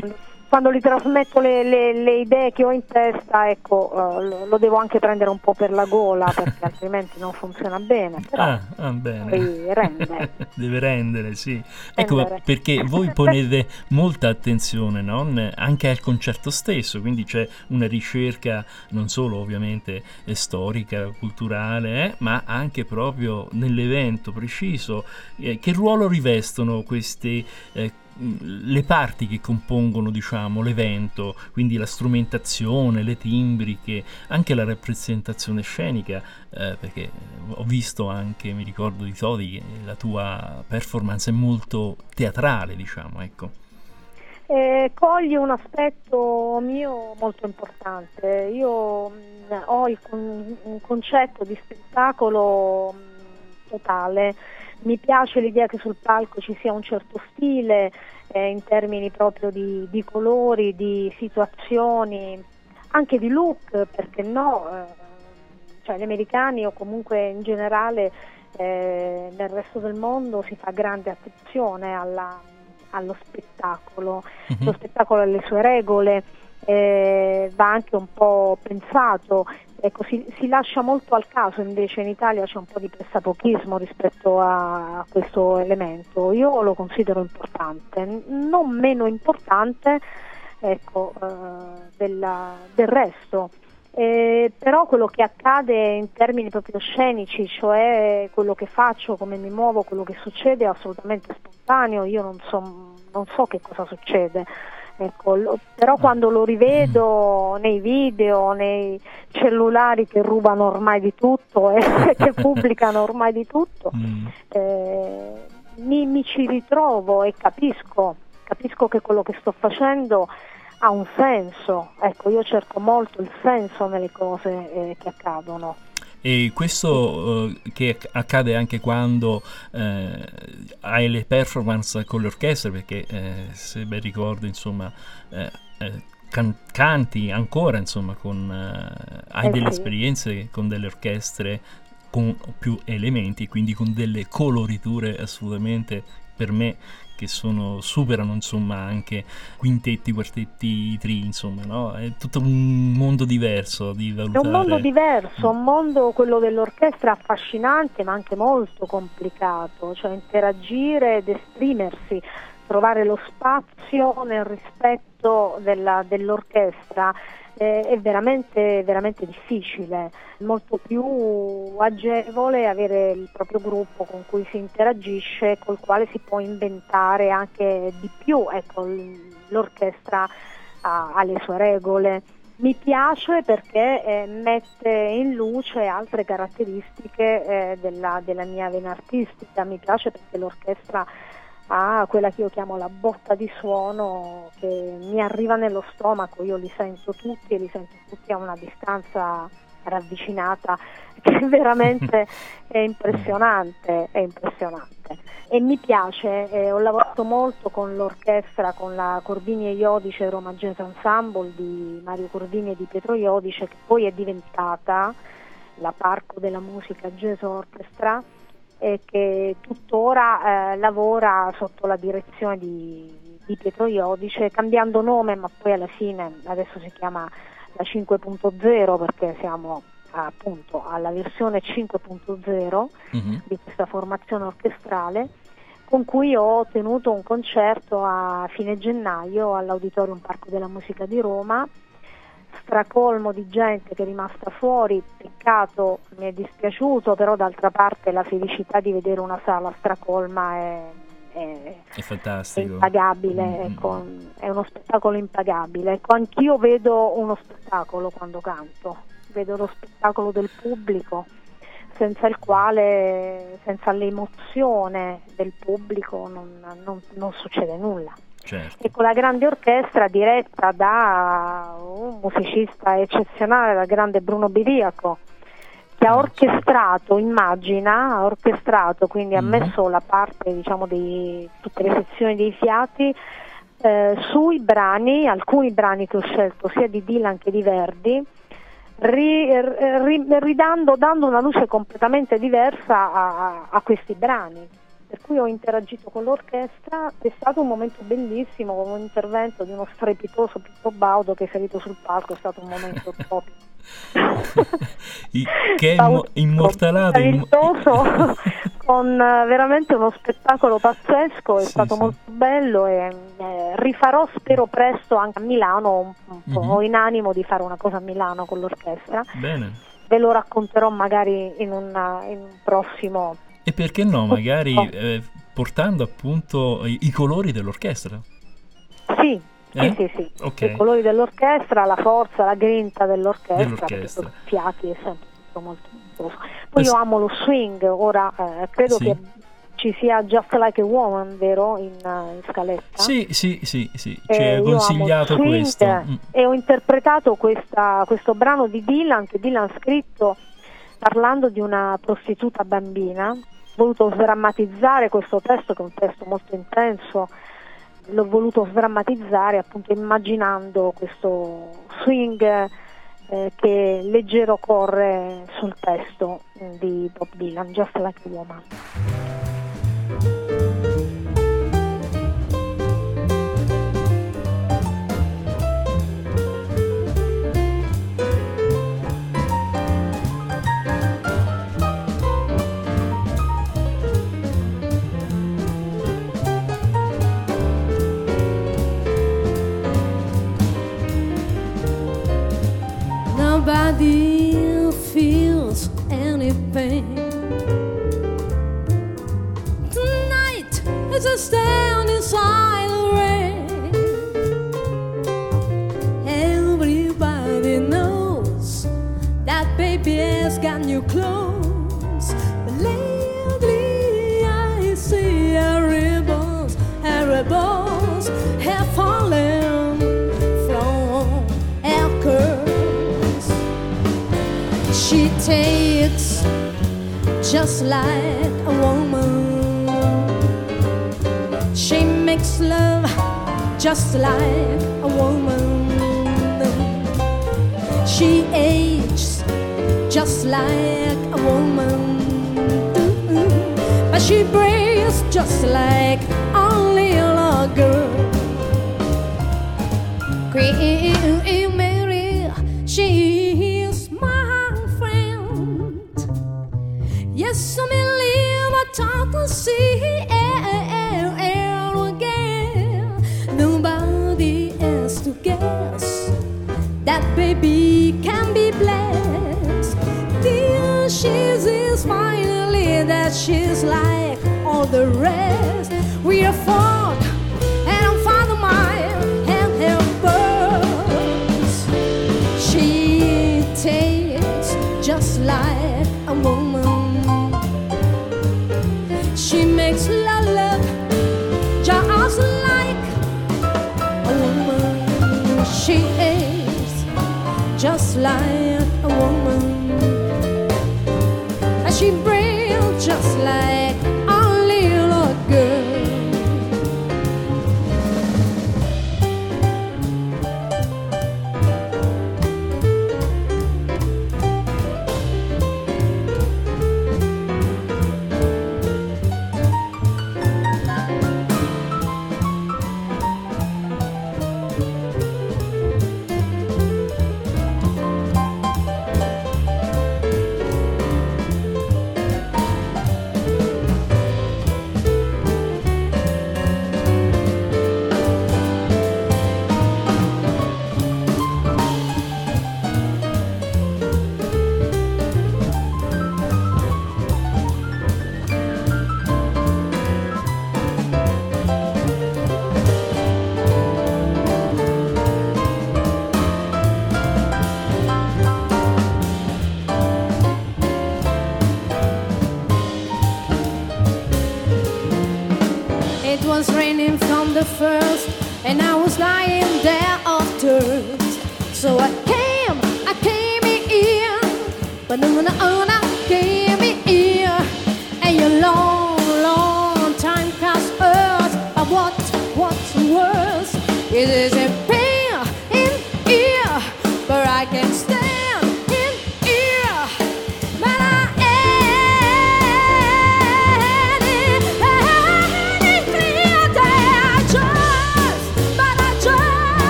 Quando li trasmetto le, le- le idee che ho in testa, ecco, eh, lo, devo anche prendere un po' per la gola perché altrimenti non funziona bene. Però Ah, ah, bene. rende. Deve rendere, sì. Ecco, Rendere. perché voi ponete molta attenzione no? Anche al concerto stesso, quindi c'è una ricerca non solo ovviamente eh, storica, culturale, eh, ma anche proprio nell'evento preciso. Eh, che ruolo rivestono queste... eh, le parti che compongono diciamo l'evento quindi la strumentazione le timbriche anche la rappresentazione scenica eh, perché ho visto anche, mi ricordo di Todi, che la tua performance è molto teatrale, diciamo, ecco. Eh, cogli un aspetto mio molto importante. Io mh, ho il un concetto di spettacolo mh, totale. Mi piace l'idea che sul palco ci sia un certo stile eh, in termini proprio di, di colori, di situazioni, anche di look, perché no? Eh, cioè gli americani o comunque in generale eh, nel resto del mondo si fa grande attenzione alla- allo spettacolo, Mhm. lo spettacolo ha le sue regole, eh, va anche un po' pensato, ecco, si, si lascia molto al caso, invece in Italia c'è un po' di pressapochismo rispetto a questo elemento. Io lo considero importante, non meno importante ecco, eh, della- del resto. Eh, però quello che accade in termini proprio scenici, cioè quello che faccio, come mi muovo, quello che succede è assolutamente spontaneo, io non so, non so che cosa succede. Ecco, lo- però quando lo rivedo nei video, nei cellulari che rubano ormai di tutto e che pubblicano ormai di tutto, Mm. eh, mi, mi ci ritrovo e capisco, capisco che quello che sto facendo ha un senso. Ecco, io cerco molto il senso nelle cose eh, che accadono. E questo eh, che acc- accade anche quando eh, hai le performance con le orchestre, perché eh, se ben ricordo, insomma, eh, eh, can- canti ancora, insomma, con, hai delle esperienze con delle orchestre con più elementi, quindi con delle coloriture assolutamente per me che sono, superano insomma anche quintetti, quartetti, tri, insomma, no? È tutto un mondo diverso di È valutare. un mondo diverso, un mondo, quello dell'orchestra, affascinante ma anche molto complicato, cioè interagire ed esprimersi, trovare lo spazio nel rispetto della- dell'orchestra eh, è veramente, veramente difficile, molto più agevole avere il proprio gruppo con cui si interagisce, col quale si può inventare anche di più, ecco, l'orchestra ha, ha le sue regole. Mi piace perché eh, mette in luce altre caratteristiche eh, della, della mia vena artistica, mi piace perché l'orchestra ha quella che io chiamo la botta di suono che mi arriva nello stomaco, io li sento tutti e li sento tutti a una distanza ravvicinata che veramente è impressionante, è impressionante. E mi piace, eh, ho lavorato molto con l'orchestra, con la Corvini e Iodice Roma Jazz Ensemble di Mario Corvini e di Pietro Iodice, che poi è diventata la Parco della Musica Jazz Orchestra e che tuttora eh, lavora sotto la direzione di, di Pietro Iodice, cambiando nome, ma poi alla fine adesso si chiama la 5.0 perché siamo appunto alla versione 5.0 Mhm. di questa formazione orchestrale con cui ho tenuto un concerto a fine gennaio all'Auditorium Parco della Musica di Roma stracolmo di gente che è rimasta fuori, peccato, mi è dispiaciuto, però d'altra parte la felicità di vedere una sala stracolma è, è, È è impagabile, Mm, ecco, è uno spettacolo impagabile. Ecco, anch'io vedo uno spettacolo quando canto, vedo lo spettacolo del pubblico, senza il quale, senza l'emozione del pubblico non, non- non succede nulla. Certo. E con la grande orchestra diretta da un musicista eccezionale, dal grande Bruno Biriaco, che ha orchestrato, immagina, ha orchestrato, quindi ha Mhm. messo la parte, diciamo, di tutte le sezioni dei fiati eh, sui brani, alcuni brani che ho scelto sia di Dylan che di Verdi, ri- ri- ridando, dando una luce completamente diversa a, a questi brani. Per cui ho interagito con l'orchestra, è stato un momento bellissimo, con un intervento di uno strepitoso Pippo Baudo che è salito sul palco, è stato un momento. I- che è immo- immortalato meraviglioso con eh, veramente uno spettacolo pazzesco è Sì, stato sì. molto bello e eh, rifarò spero presto anche a Milano un, po' Mhm. ho in animo di fare una cosa a Milano con l'orchestra Bene. ve lo racconterò magari in, una- in un prossimo E perché no, magari eh, portando appunto i, i colori dell'orchestra. sì Eh? sì sì sì Ok. i colori dell'orchestra la forza la grinta dell'orchestra, Dell'orchestra. Fiati è sempre tutto molto molto- poi io amo lo swing ora eh, credo Sì. che ci sia Just Like a Woman vero in, eh, in scaletta Sì, sì, sì, sì, ci Eh, hai io consigliato questo. Mm. e ho interpretato questa- questo brano di Dylan che Dylan ha scritto parlando di una prostituta bambina. Ho voluto sdrammatizzare questo testo che è un testo molto intenso, l'ho voluto sdrammatizzare appunto immaginando questo swing eh, che leggero corre sul testo di Bob Dylan, Just Like a Woman. Nobody feels any pain. Tonight is a stand inside the rain. Everybody knows that baby has got new clothes. But lately I see her ribbons, her ribbons have fallen She takes just like a woman. She makes love just like a woman. She ages just like a woman. But she breathes just like only a girl. Queen Mary, she baby can be blessed. Dear, she's is finally that she's like all the rest. We are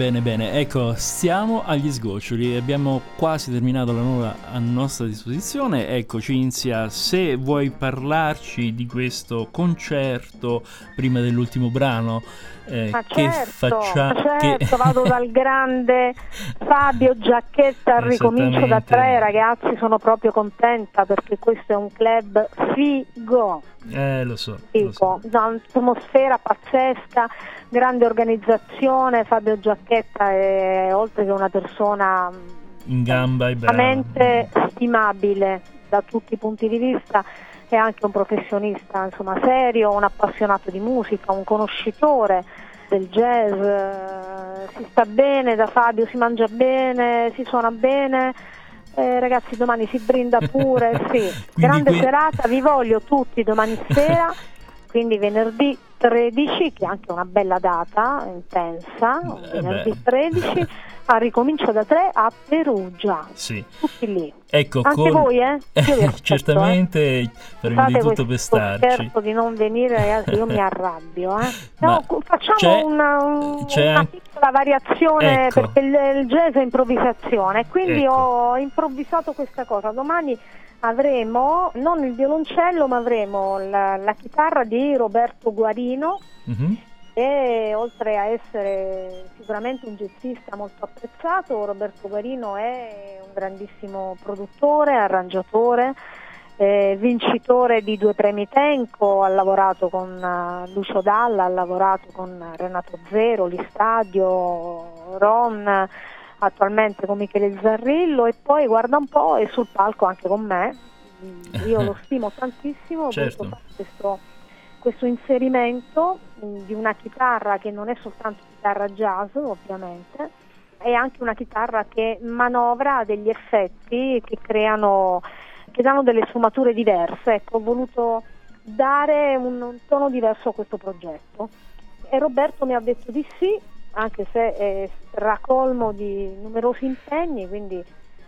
Bene, bene. Ecco, stiamo agli sgoccioli. Abbiamo quasi terminato la nuova a nostra disposizione. Ecco, Cinzia, se vuoi parlarci di questo concerto prima dell'ultimo brano, eh, Ma che certo, faccia... certo, che- vado dal grande Fabio Giacchetta al ricomincio da tre, ragazzi, sono proprio contenta perché questo è un club figo, Eh, lo so, lo figo, so. un'atmosfera pazzesca, grande organizzazione, Fabio Giacchetta è oltre che una persona In gamba e veramente stimabile da tutti i punti di vista è anche un professionista insomma serio, un appassionato di musica, un conoscitore del jazz, eh, si sta bene da Fabio, si mangia bene, si suona bene. Eh, ragazzi, domani si brinda pure, sì. Grande que- serata, vi voglio tutti domani sera, quindi venerdì 13, che è anche una bella data, intensa, Eh venerdì beh. 13, a ricomincio da 3 a Perugia, Sì. tutti lì. Ecco, Anche con- voi, eh? Aspetto, Certamente faremo di tutto per starci. scherzo di non venire, ragazzi, io mi arrabbio. Eh. No, facciamo c'è- una, un- c'è una anche- piccola variazione Ecco. perché il, il jazz è improvvisazione, quindi Ecco. ho improvvisato questa cosa. Domani avremo non il violoncello, ma avremo la, la chitarra di Roberto Guarino Mhm. e oltre a essere sicuramente un jazzista molto apprezzato, Roberto Guarino è un grandissimo produttore, arrangiatore, eh, vincitore di due premi Tenco, ha lavorato con eh, Lucio Dalla, ha lavorato con Renato Zero, Listadio, Ron, attualmente con Michele Zarrillo e poi guarda un po' è sul palco anche con me. Io lo stimo tantissimo, Certo. questo questo inserimento mh, di una chitarra che non è soltanto chitarra jazz ovviamente, è anche una chitarra che manovra degli effetti che creano, che danno delle sfumature diverse. Ecco, ho voluto dare un, un tono diverso a questo progetto. E Roberto mi ha detto di sì, anche se è stracolmo di numerosi impegni, quindi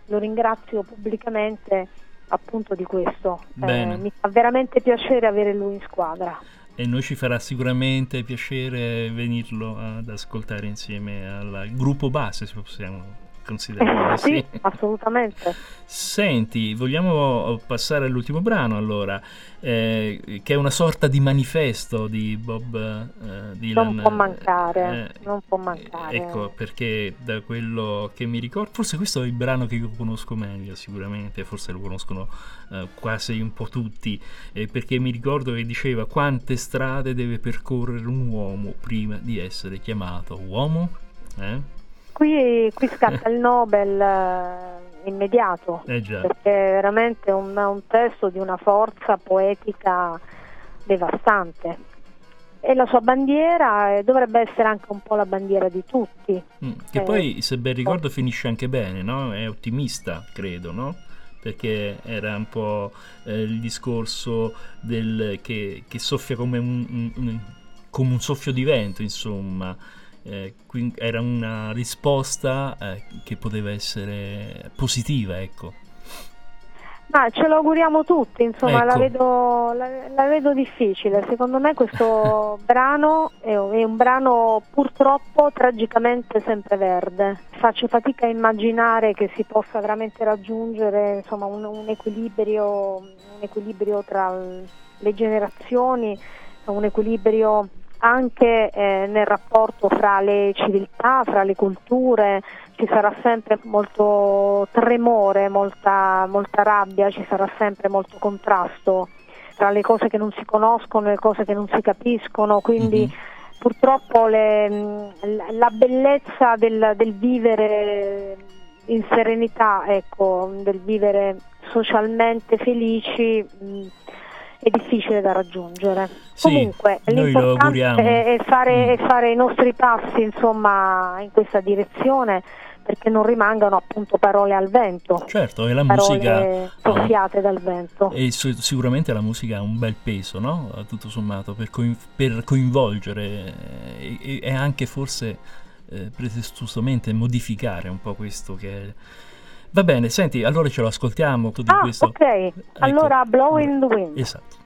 lo ringrazio pubblicamente appunto di questo. Eh, mi fa veramente piacere avere lui in squadra. E noi ci farà sicuramente piacere venirlo ad ascoltare insieme al gruppo base, se possiamo considerarlo sì, così. assolutamente. Senti, vogliamo passare all'ultimo brano allora, eh, che è una sorta di manifesto di Bob eh, Dylan. Non può mancare, Eh, non può mancare. Ecco, perché da quello che mi ricordo, forse questo è il brano che io conosco meglio sicuramente, forse lo conoscono eh, quasi un po' tutti, eh, perché mi ricordo che diceva quante strade deve percorrere un uomo prima di essere chiamato uomo? Eh? Qui, qui scatta il Nobel eh, immediato, Eh perché è veramente un, un testo di una forza poetica devastante. E la sua bandiera eh, dovrebbe essere anche un po' la bandiera di tutti. Mm, Che Eh, poi, se ben ricordo, finisce anche bene, no? È ottimista, credo, no? Perché era un po' eh, il discorso del, che, che soffia come un, un- un- come un soffio di vento, insomma. Eh, era una risposta eh, che poteva essere positiva, ecco. Ma ce lo auguriamo tutti, insomma, ecco. la, vedo, la, la, vedo, difficile. Secondo me questo brano è, è, un brano purtroppo tragicamente sempreverde. Faccio fatica a immaginare che si possa veramente raggiungere insomma, un, un, equilibrio, un, equilibrio, tra le generazioni, un equilibrio anche eh, nel rapporto fra le civiltà, fra le culture, ci sarà sempre molto tremore, molta, molta rabbia, ci sarà sempre molto contrasto tra le cose che non si conoscono e le cose che non si capiscono, quindi mm-hmm. purtroppo le, la bellezza del, del, vivere in serenità, ecco, del vivere socialmente felici è difficile da raggiungere. Sì, Comunque l'importante è, fare, mm. è fare i nostri passi insomma, in questa direzione perché non rimangano appunto parole al vento. Certo, e la musica soffiate dal vento. E sicuramente la musica ha un bel peso, no? Tutto sommato, per, coin- per coinvolgere e-, e, anche forse eh, pretestuosamente modificare un po' questo che è... Va bene, senti, allora ce lo ascoltiamo tutto ah, questo. ok, ecco. allora Blowing the Wind. Esatto.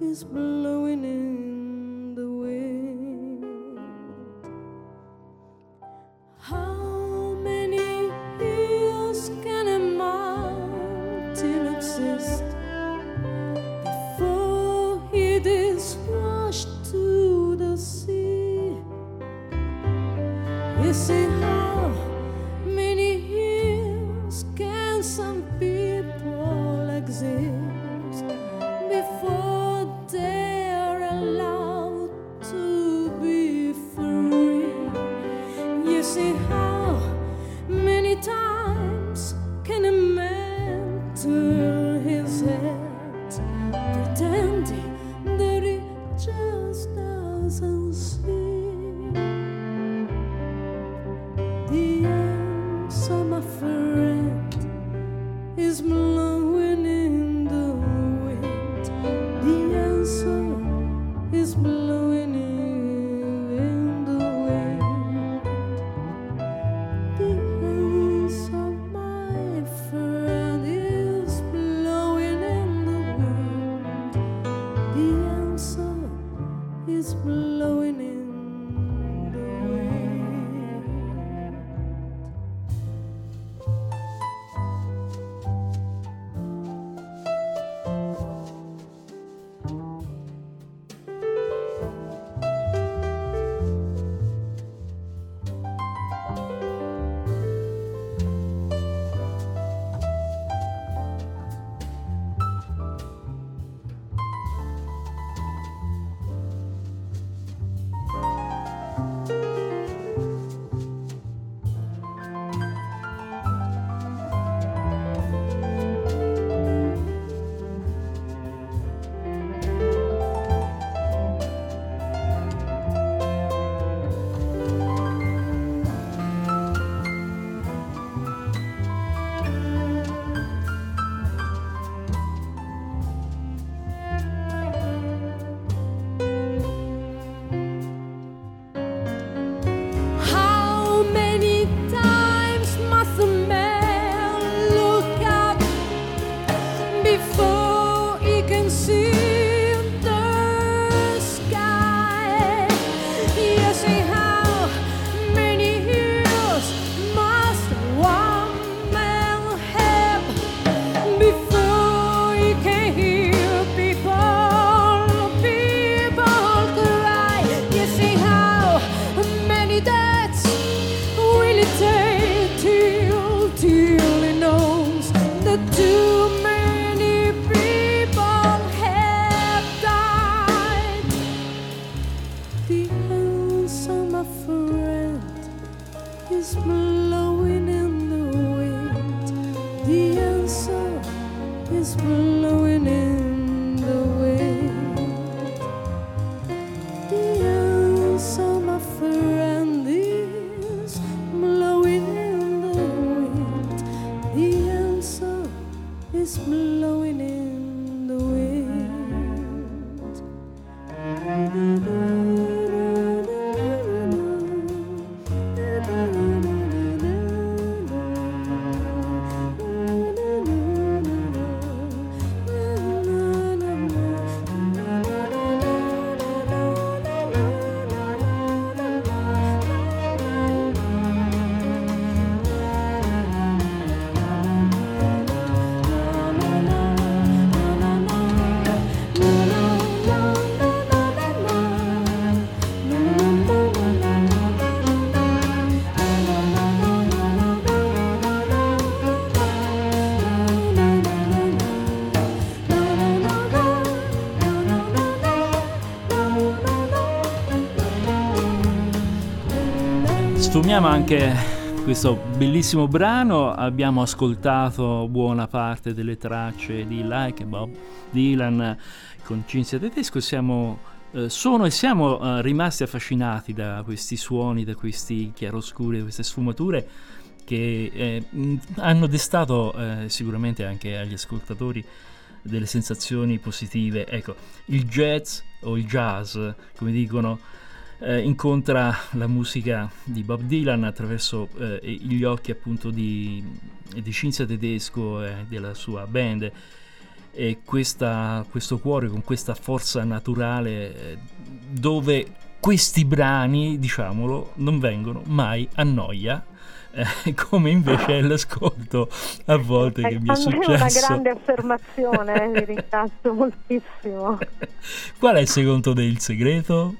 is blowing in. Sfumiamo anche questo bellissimo brano, abbiamo ascoltato buona parte delle tracce di Like Bob Dylan con Cinzia Tedesco, siamo, eh, sono e siamo eh, rimasti affascinati da questi suoni, da questi chiaroscuri, da queste sfumature che eh, hanno destato eh, sicuramente anche agli ascoltatori delle sensazioni positive. Ecco, il jazz o il jazz, come dicono, eh, incontra la musica di Bob Dylan attraverso eh, gli occhi appunto di, di Cinzia Tedesco e della sua band e questa, questo cuore con questa forza naturale eh, dove questi brani, diciamolo, non vengono mai a noia. eh, come invece è l'ascolto a volte che mi è me è una successo. grande affermazione, eh, vi ringrazio moltissimo. Qual è secondo te il segreto?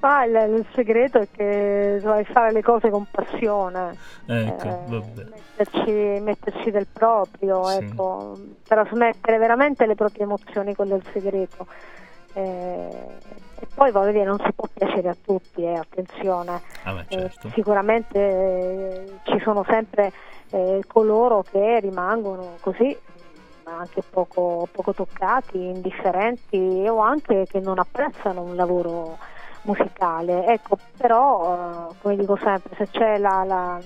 Ah, il, il segreto è che dovrai fare le cose con passione, Ecco, eh, vabbè. metterci, metterci del proprio, Sì. ecco, trasmettere veramente le proprie emozioni, quello è il segreto. Eh, e poi voglio dire, non si può piacere a tutti, eh, attenzione. Ah, beh, Eh, certo. sicuramente eh, ci sono sempre eh, coloro che rimangono così, anche poco, poco toccati, indifferenti o anche che non apprezzano un lavoro musicale. Ecco, però, eh, come dico sempre, se c'è la, la-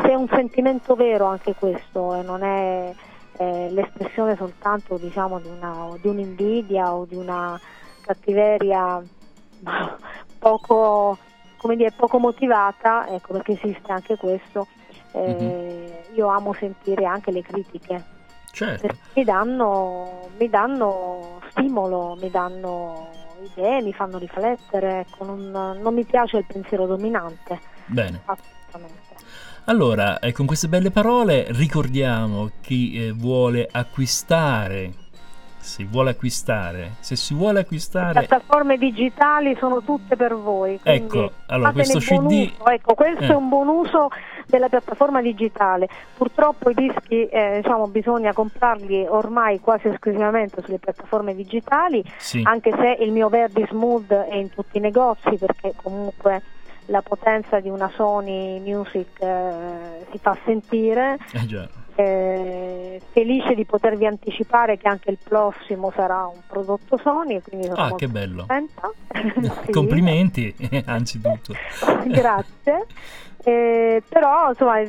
se è un sentimento vero anche questo e non è eh, l'espressione soltanto diciamo di, una, di un'invidia o di una cattiveria poco, come dire, poco motivata, ecco perché esiste anche questo, eh, io amo sentire anche le critiche Certo. mi danno, mi danno stimolo, mi danno idee, mi fanno riflettere, ecco, non, non mi piace il pensiero dominante, Bene. assolutamente. Allora, eh, con queste belle parole ricordiamo chi eh, vuole acquistare, se vuole acquistare, se si vuole Le acquistare, piattaforme digitali sono tutte per voi. Ecco, allora, questo CD. Ecco, questo Eh. è un buon uso della piattaforma digitale. Purtroppo i dischi eh, diciamo, bisogna comprarli ormai quasi esclusivamente sulle piattaforme digitali, sì, anche se il mio Verdi Smooth è in tutti i negozi perché comunque la potenza di una Sony Music eh, si fa sentire. eh già, Eh, felice di potervi anticipare che anche il prossimo sarà un prodotto Sony, Ah, che bello. Sì. complimenti, anzitutto. Grazie. Eh, però insomma,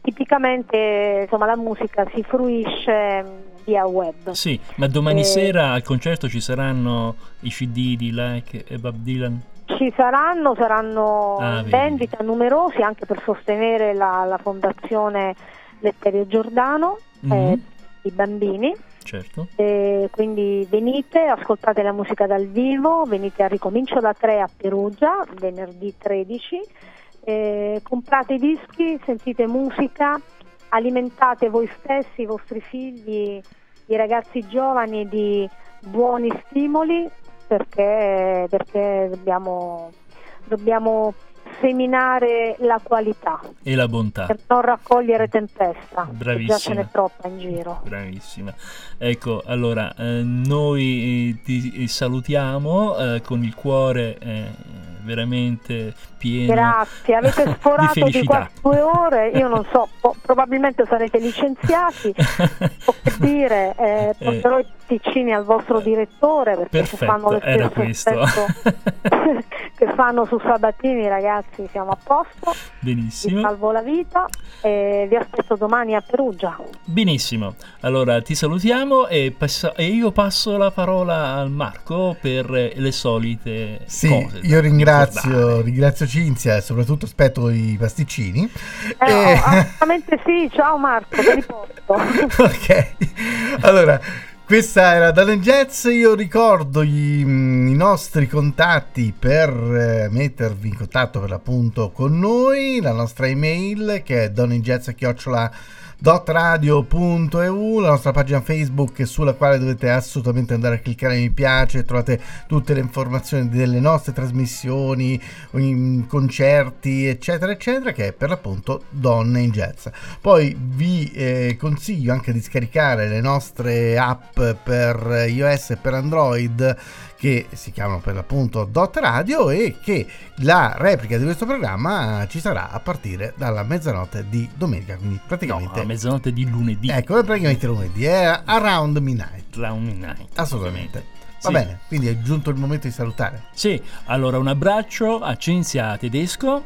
tipicamente insomma, la musica si fruisce mh, via web. Sì, ma domani Eh. sera al concerto ci saranno i CD di Like e Bob Dylan? Ci saranno, saranno Ah, in vendita numerosi anche per sostenere la, la fondazione Letterio Giordano, Mhm. eh, i bambini. Certo. Eh, quindi venite, ascoltate la musica dal vivo, venite a Ricomincio da 3 a Perugia, venerdì 13, eh, comprate i dischi, sentite musica, alimentate voi stessi, i vostri figli, i ragazzi giovani di buoni stimoli perché, perché dobbiamo, dobbiamo disseminare la qualità e la bontà. Per non raccogliere tempesta. Bravissima. Già ce n'è troppa in giro. Bravissima. Ecco, allora, eh, noi ti salutiamo eh, con il cuore eh, veramente pieno Grazie, avete sforato di, di qua due ore, io non so, po- probabilmente sarete licenziati, posso dire, eh, porterò i ticini al vostro direttore perché Perfetto, fanno lo stesso che fanno su Sabatini ragazzi, siamo a posto, benissimo, vi salvo la vita e vi aspetto domani a Perugia. Benissimo, allora ti salutiamo e, passo- e io passo la parola al Marco per le solite sì, cose. Io ringrazio, ringrazio Cinzia e soprattutto aspetto i pasticcini. Eh, e... oh, assolutamente sì, ciao Marco, te li porto. ok, allora questa era Dalle Jazz, io ricordo gli, mm, i nostri contatti per eh, mettervi in contatto per l'appunto con noi, la nostra email che è donninjazz.chiocciola dotradio.eu, la nostra pagina Facebook sulla quale dovete assolutamente andare a cliccare mi piace, trovate tutte le informazioni delle nostre trasmissioni, concerti, eccetera, eccetera, che è per l'appunto Donne in Jazz. Poi vi eh, consiglio anche di scaricare le nostre app per iOS e per Android che si chiamano per l'appunto Dot Radio e che la replica di questo programma ci sarà a partire dalla mezzanotte di domenica, quindi praticamente... No, mezzanotte di lunedì. Ecco, praticamente lunedì, è around midnight. Around midnight. Assolutamente. Va sì. bene, quindi è giunto il momento di salutare. Sì, allora un abbraccio a Cinzia Tedesco.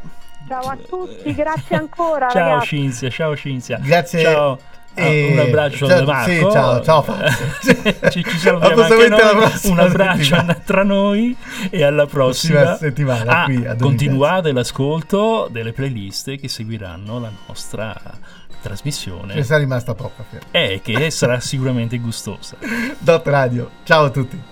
Ciao a tutti, grazie ancora. ciao ragazzi. Cinzia, ciao Cinzia. Grazie. Ciao. E... un abbraccio ciao, da Marco. Sì, ciao, ciao. ci, ci salutiamo anche noi. Un abbraccio settimana. tra noi e alla prossima, settimana. Ah, qui a continuate l'ascolto delle playlist che seguiranno la nostra trasmissione. Che sarà rimasta poca. E che sarà sicuramente gustosa. Dot Radio. Ciao a tutti.